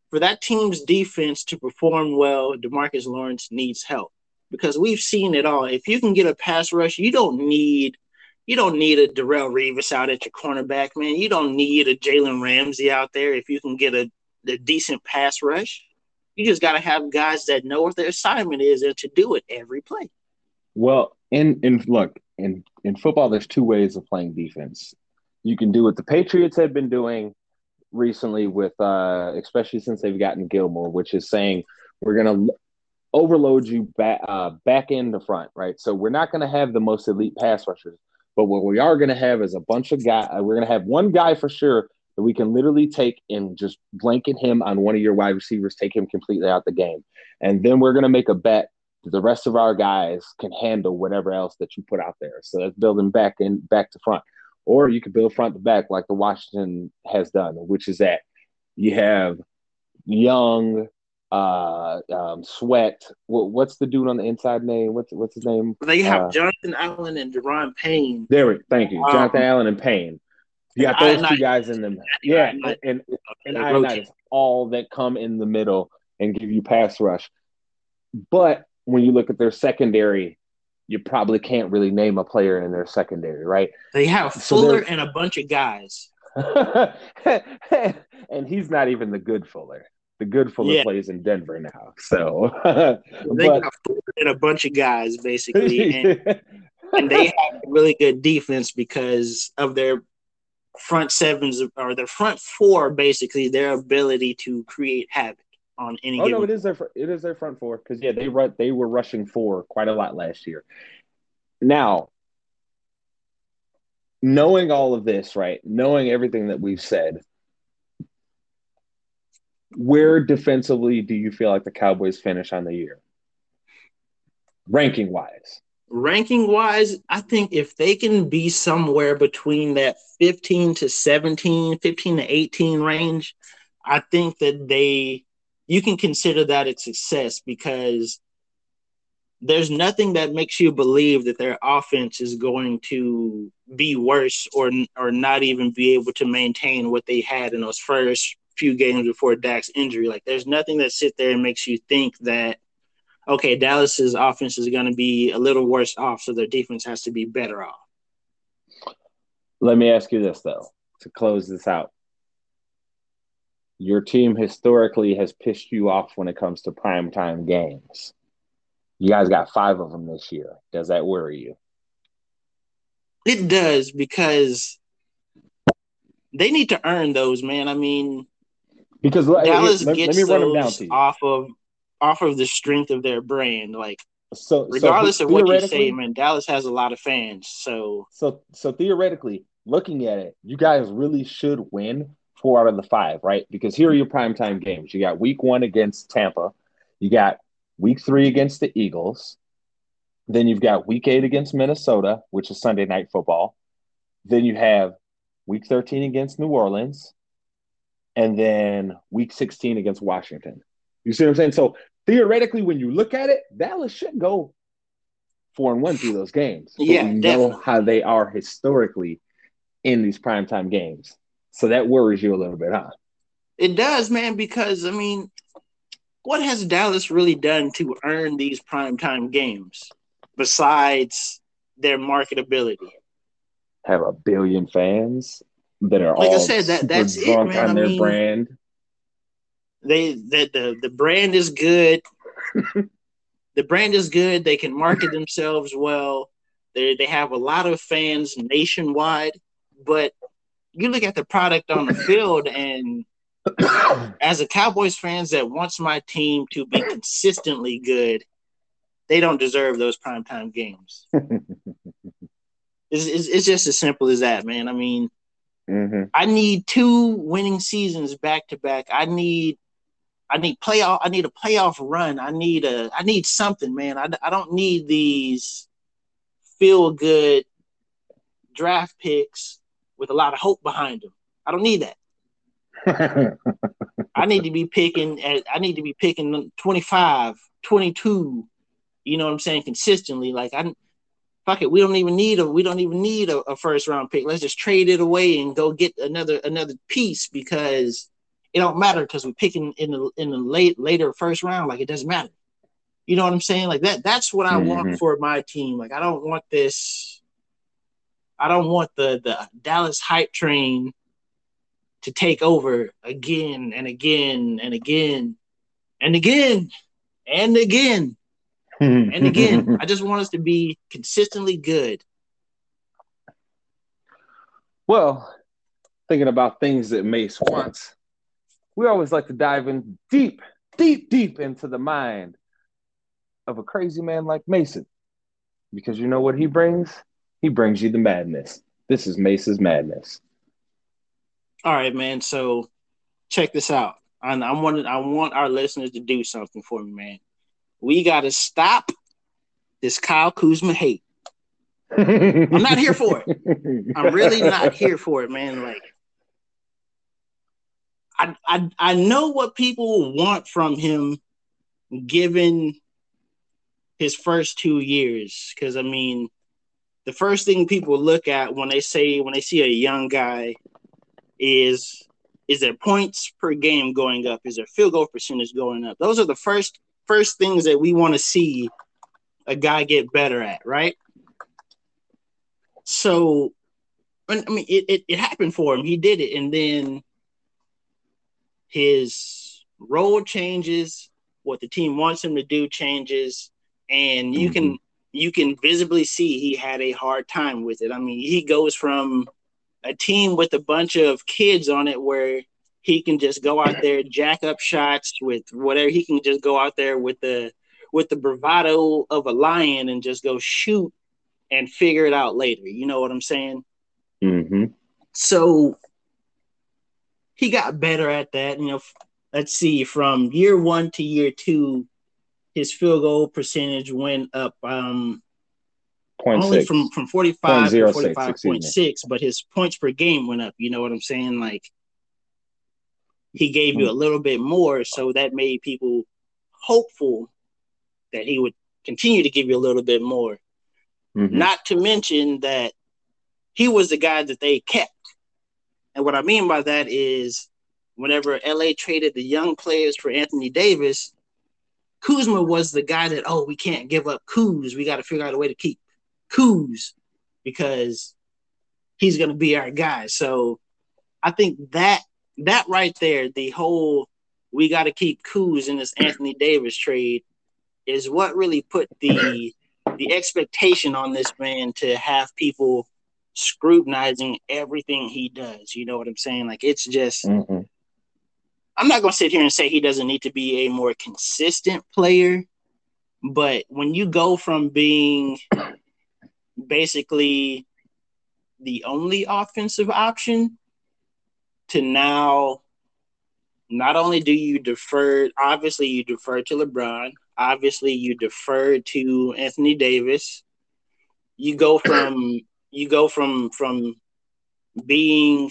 for that team's defense to perform well, DeMarcus Lawrence needs help because we've seen it all. If you can get a pass rush, you don't need you don't need a Darrelle Revis out at your cornerback, man. You don't need a Jalen Ramsey out there if you can get a, a decent pass rush. You just got to have guys that know what their assignment is and to do it every play. Well, and and look in in football, there's two ways of playing defense. You can do what the Patriots have been doing recently with, uh, especially since they've gotten Gilmore, which is saying we're going to overload you back uh, back in the front, right? So we're not going to have the most elite pass rushers, but what we are going to have is a bunch of guys. Uh, we're going to have one guy for sure that we can literally take and just blanket him on one of your wide receivers, take him completely out the game, and then we're going to make a bet the rest of our guys can handle whatever else that you put out there. So that's building back in back to front, or you could build front to back like the Washington has done, which is that you have young uh um sweat. What, what's the dude on the inside name? What's what's his name? They have uh, Jonathan Allen and Daron Payne. There we thank you. Jonathan um, Allen and Payne. You got those two guys in them. Yeah and and, and I all that come in the middle and give you pass rush. But when you look at their secondary you probably can't really name a player in their secondary right they have Fuller so and a bunch of guys and he's not even the good Fuller the good Fuller yeah. plays in Denver now. So they but, got Fuller and a bunch of guys basically, and, and, they have really good defense because of their front sevens or their front four. Basically, their ability to create havoc on any. Oh no, it is their it is their front four because yeah, they run they were rushing four quite a lot last year. Now, knowing all of this, right? Knowing everything that we've said where defensively do you feel like the Cowboys finish on the year? Ranking wise. Ranking wise, I think if they can be somewhere between that 15 to 17, 15 to 18 range, I think that they you can consider that a success because there's nothing that makes you believe that their offense is going to be worse or or not even be able to maintain what they had in those first few games before Dak's injury. Like there's nothing that sit there and makes you think that okay, Dallas's offense is going to be a little worse off, so their defense has to be better off. Let me ask you this though, to close this out. Your team historically has pissed you off when it comes to primetime games. You guys got five of them this year. Does that worry you? It does because they need to earn those, man. I mean, because Dallas let, gets let me run them down to you. off of off of the strength of their brand. Like so, regardless so of what you say, man, Dallas has a lot of fans. So so so theoretically, looking at it, you guys really should win four out of the five, right? Because here are your mm-hmm. primetime games. You got week one against Tampa, you got week three against the Eagles, then you've got week eight against Minnesota, which is Sunday night football. Then you have week 13 against New Orleans, and then week 16 against Washington. You see what I'm saying? So theoretically, when you look at it, Dallas should go four and one through those games. yeah, we know how they are historically in these primetime games. So that worries you a little bit, huh? It does, man, because I mean, what has Dallas really done to earn these primetime games besides their marketability? Have a billion fans that are like I said that that's it, man. on I their mean, brand. They that the the brand is good. the brand is good. They can market themselves well. They they have a lot of fans nationwide, but you look at the product on the field and as a Cowboys fans that wants my team to be consistently good, they don't deserve those primetime games. it's, it's, it's, just as simple as that, man. I mean, mm-hmm. I need two winning seasons back to back. I need I need playoff. I need a playoff run. I need a. I need something, man. I, I don't need these feel good draft picks with a lot of hope behind them. I don't need that. I need to be picking at, I need to be picking 25, 22, you know what I'm saying, consistently. Like I fuck it, we don't even need a we don't even need a, a first round pick. Let's just trade it away and go get another another piece because it don't matter because we're picking in the in the late later first round, like it doesn't matter. You know what I'm saying? Like that that's what I mm-hmm. want for my team. Like I don't want this I don't want the the Dallas hype train to take over again and again and again and again and again and again. I just want us to be consistently good. Well, thinking about things that Mace wants, we always like to dive in deep, deep, deep into the mind of a crazy man like Mason. Because you know what he brings? He brings you the madness. This is Mace's madness. All right, man. So check this out. I, I want I want our listeners to do something for me, man. We got to stop this Kyle Kuzma hate. I'm not here for it. I'm really not here for it, man. Like, I I I know what people want from him, given his first two years. Because I mean, the first thing people look at when they say when they see a young guy is is their points per game going up? Is their field goal percentage going up? Those are the first first things that we want to see a guy get better at, right? So, I mean, it, it, it happened for him. He did it, and then his role changes. What the team wants him to do changes, and you mm-hmm. can you can visibly see he had a hard time with it. I mean, he goes from a team with a bunch of kids on it where he can just go out there jack up shots with whatever he can just go out there with the with the bravado of a lion and just go shoot and figure it out later you know what i'm saying mm-hmm. so he got better at that you know let's see from year one to year two his field goal percentage went up um only six. from from 45 to 45.6 but his points per game went up you know what i'm saying like he gave you a little bit more, so that made people hopeful that he would continue to give you a little bit more. Mm-hmm. Not to mention that he was the guy that they kept. And what I mean by that is whenever LA traded the young players for Anthony Davis, Kuzma was the guy that, oh, we can't give up Kuz. We got to figure out a way to keep Kuz because he's going to be our guy. So I think that that right there, the whole we got to keep Kuz in this Anthony Davis trade is what really put the the expectation on this man to have people scrutinizing everything he does. You know what I'm saying? Like it's just mm-hmm. I'm not going to sit here and say he doesn't need to be a more consistent player, but when you go from being basically the only offensive option to now not only do you defer obviously you defer to LeBron, obviously you defer to Anthony Davis. You go from you go from from being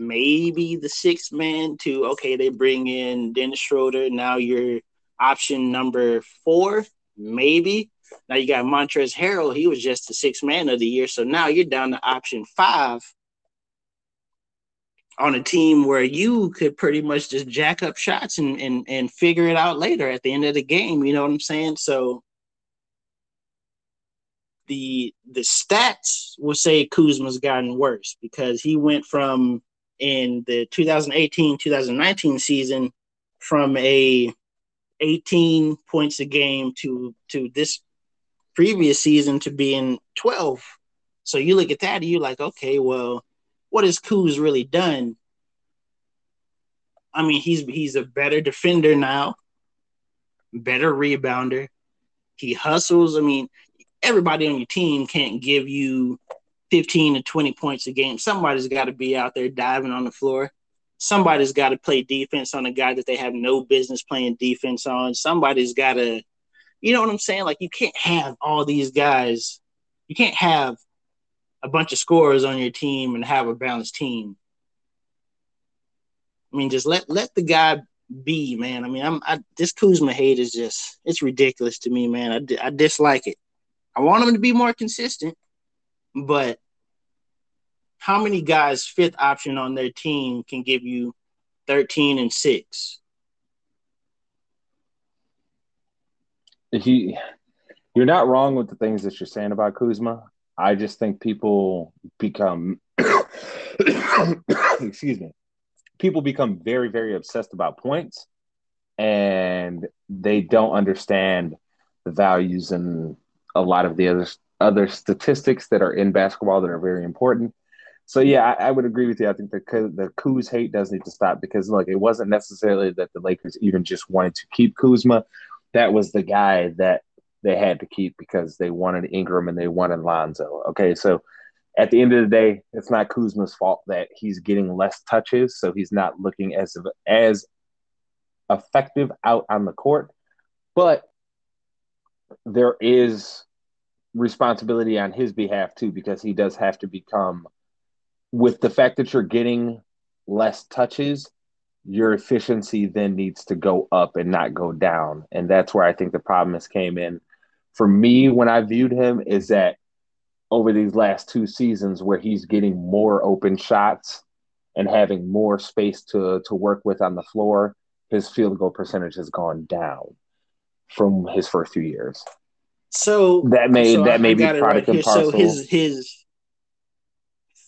maybe the sixth man to okay, they bring in Dennis Schroeder. Now you're option number four, maybe. Now you got Montrezl Harrell. He was just the sixth man of the year. So now you're down to option five on a team where you could pretty much just jack up shots and, and and figure it out later at the end of the game. You know what I'm saying? So the the stats will say Kuzma's gotten worse because he went from in the 2018-2019 season from a 18 points a game to to this previous season to being 12. So you look at that and you're like, okay, well, what has Kuz really done? I mean, he's he's a better defender now, better rebounder. He hustles. I mean, everybody on your team can't give you 15 to 20 points a game. Somebody's got to be out there diving on the floor. Somebody's got to play defense on a guy that they have no business playing defense on. Somebody's got to, you know what I'm saying? Like, you can't have all these guys. You can't have a bunch of scorers on your team and have a balanced team. I mean, just let let the guy be, man. I mean, I'm I, this Kuzma hate is just it's ridiculous to me, man. I, I dislike it. I want him to be more consistent, but how many guys fifth option on their team can give you 13 and 6? He you're not wrong with the things that you're saying about Kuzma. I just think people become excuse me. People become very very obsessed about points and they don't understand the values and a lot of the other other statistics that are in basketball that are very important. So yeah, I, I would agree with you. I think the the Kuz hate does need to stop because look, it wasn't necessarily that the Lakers even just wanted to keep Kuzma. That was the guy that they had to keep because they wanted Ingram and they wanted Lonzo. Okay, so at the end of the day, it's not Kuzma's fault that he's getting less touches, so he's not looking as as effective out on the court. But there is responsibility on his behalf too, because he does have to become, with the fact that you're getting less touches, your efficiency then needs to go up and not go down. And that's where I think the problem has came in. For me, when I viewed him, is that over these last two seasons where he's getting more open shots and having more space to to work with on the floor, his field goal percentage has gone down from his first few years. So that may so that may be product right and parcel. So his his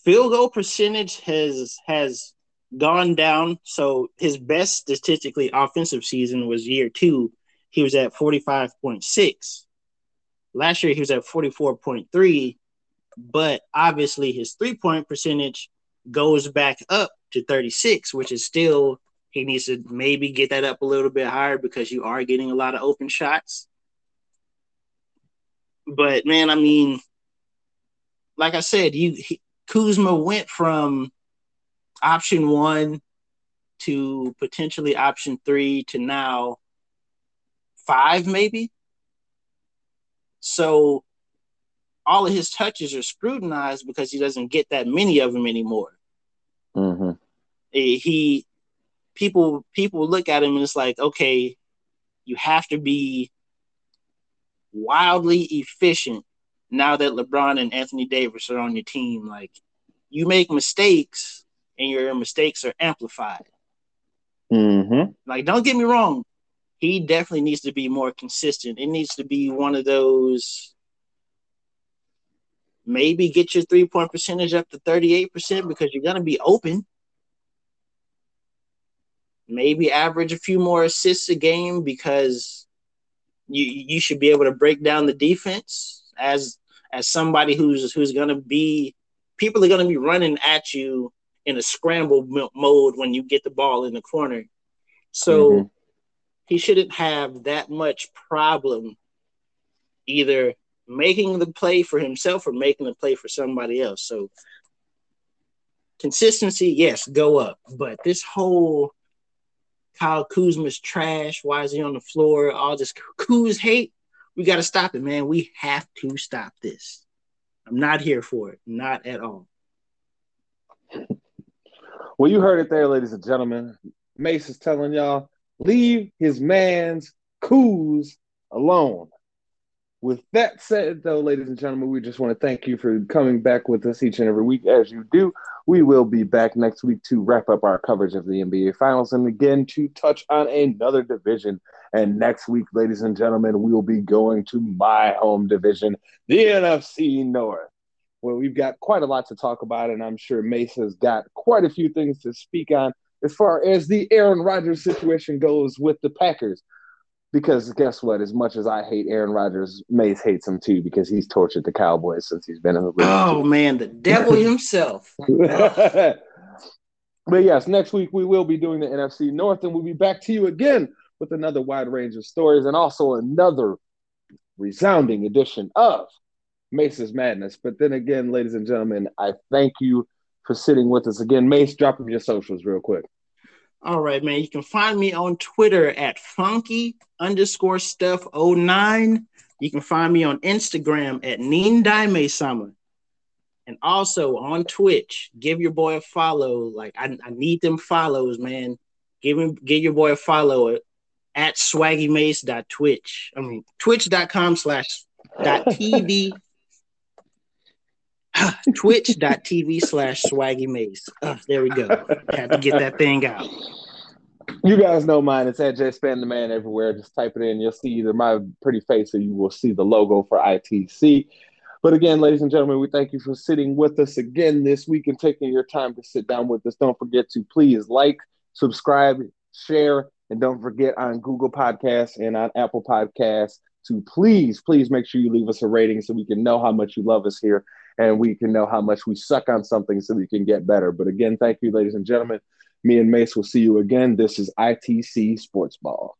field goal percentage has has gone down. So his best statistically offensive season was year two. He was at forty five point six. Last year he was at forty four point three, but obviously his three point percentage goes back up to thirty six, which is still he needs to maybe get that up a little bit higher because you are getting a lot of open shots. But man, I mean, like I said, you he, Kuzma went from option one to potentially option three to now five, maybe. So all of his touches are scrutinized because he doesn't get that many of them anymore. Mm-hmm. He people people look at him and it's like, okay, you have to be wildly efficient now that LeBron and Anthony Davis are on your team. Like you make mistakes and your mistakes are amplified. Mm-hmm. Like, don't get me wrong, he definitely needs to be more consistent. It needs to be one of those maybe get your three point percentage up to 38% because you're going to be open maybe average a few more assists a game because you you should be able to break down the defense as as somebody who's who's going to be people are going to be running at you in a scramble mode when you get the ball in the corner. So mm-hmm. he shouldn't have that much problem either making the play for himself or making the play for somebody else. So consistency, yes, go up, but this whole Kyle Kuzma's trash. Why is he on the floor? All this Kuz hate. We got to stop it, man. We have to stop this. I'm not here for it. Not at all. Well, you heard it there, ladies and gentlemen. Mace is telling y'all, leave his man's Kuz alone. With that said, though, ladies and gentlemen, we just want to thank you for coming back with us each and every week as you do. We will be back next week to wrap up our coverage of the NBA Finals and again to touch on another division. And next week, ladies and gentlemen, we will be going to my home division, the NFC North, where we've got quite a lot to talk about. And I'm sure Mace's got quite a few things to speak on as far as the Aaron Rodgers situation goes with the Packers. Because guess what? As much as I hate Aaron Rodgers, Mace hates him too because he's tortured the Cowboys since he's been in the league. Oh man, the devil himself. but yes, next week we will be doing the NFC North, and we'll be back to you again with another wide range of stories and also another resounding edition of Mace's Madness. But then again, ladies and gentlemen, I thank you for sitting with us again. Mace, drop him your socials real quick. All right, man. You can find me on Twitter at funky underscore stuff 09. You can find me on Instagram at Neen Daime Summer. And also on Twitch, give your boy a follow. Like I, I need them follows, man. Give him give your boy a follow at swaggymace.twitch. I mean twitch.com slash dot TV twitch.tv slash swaggy mace. There we go. Had to get that thing out. You guys know mine. It's at J Span the Man everywhere. Just type it in. You'll see either my pretty face or you will see the logo for ITC. But again, ladies and gentlemen, we thank you for sitting with us again this week and taking your time to sit down with us. Don't forget to please like, subscribe, share, and don't forget on Google Podcasts and on Apple Podcasts to please, please make sure you leave us a rating so we can know how much you love us here and we can know how much we suck on something so we can get better. But again, thank you, ladies and gentlemen. Me and Mace will see you again. This is ITC Sports Ball.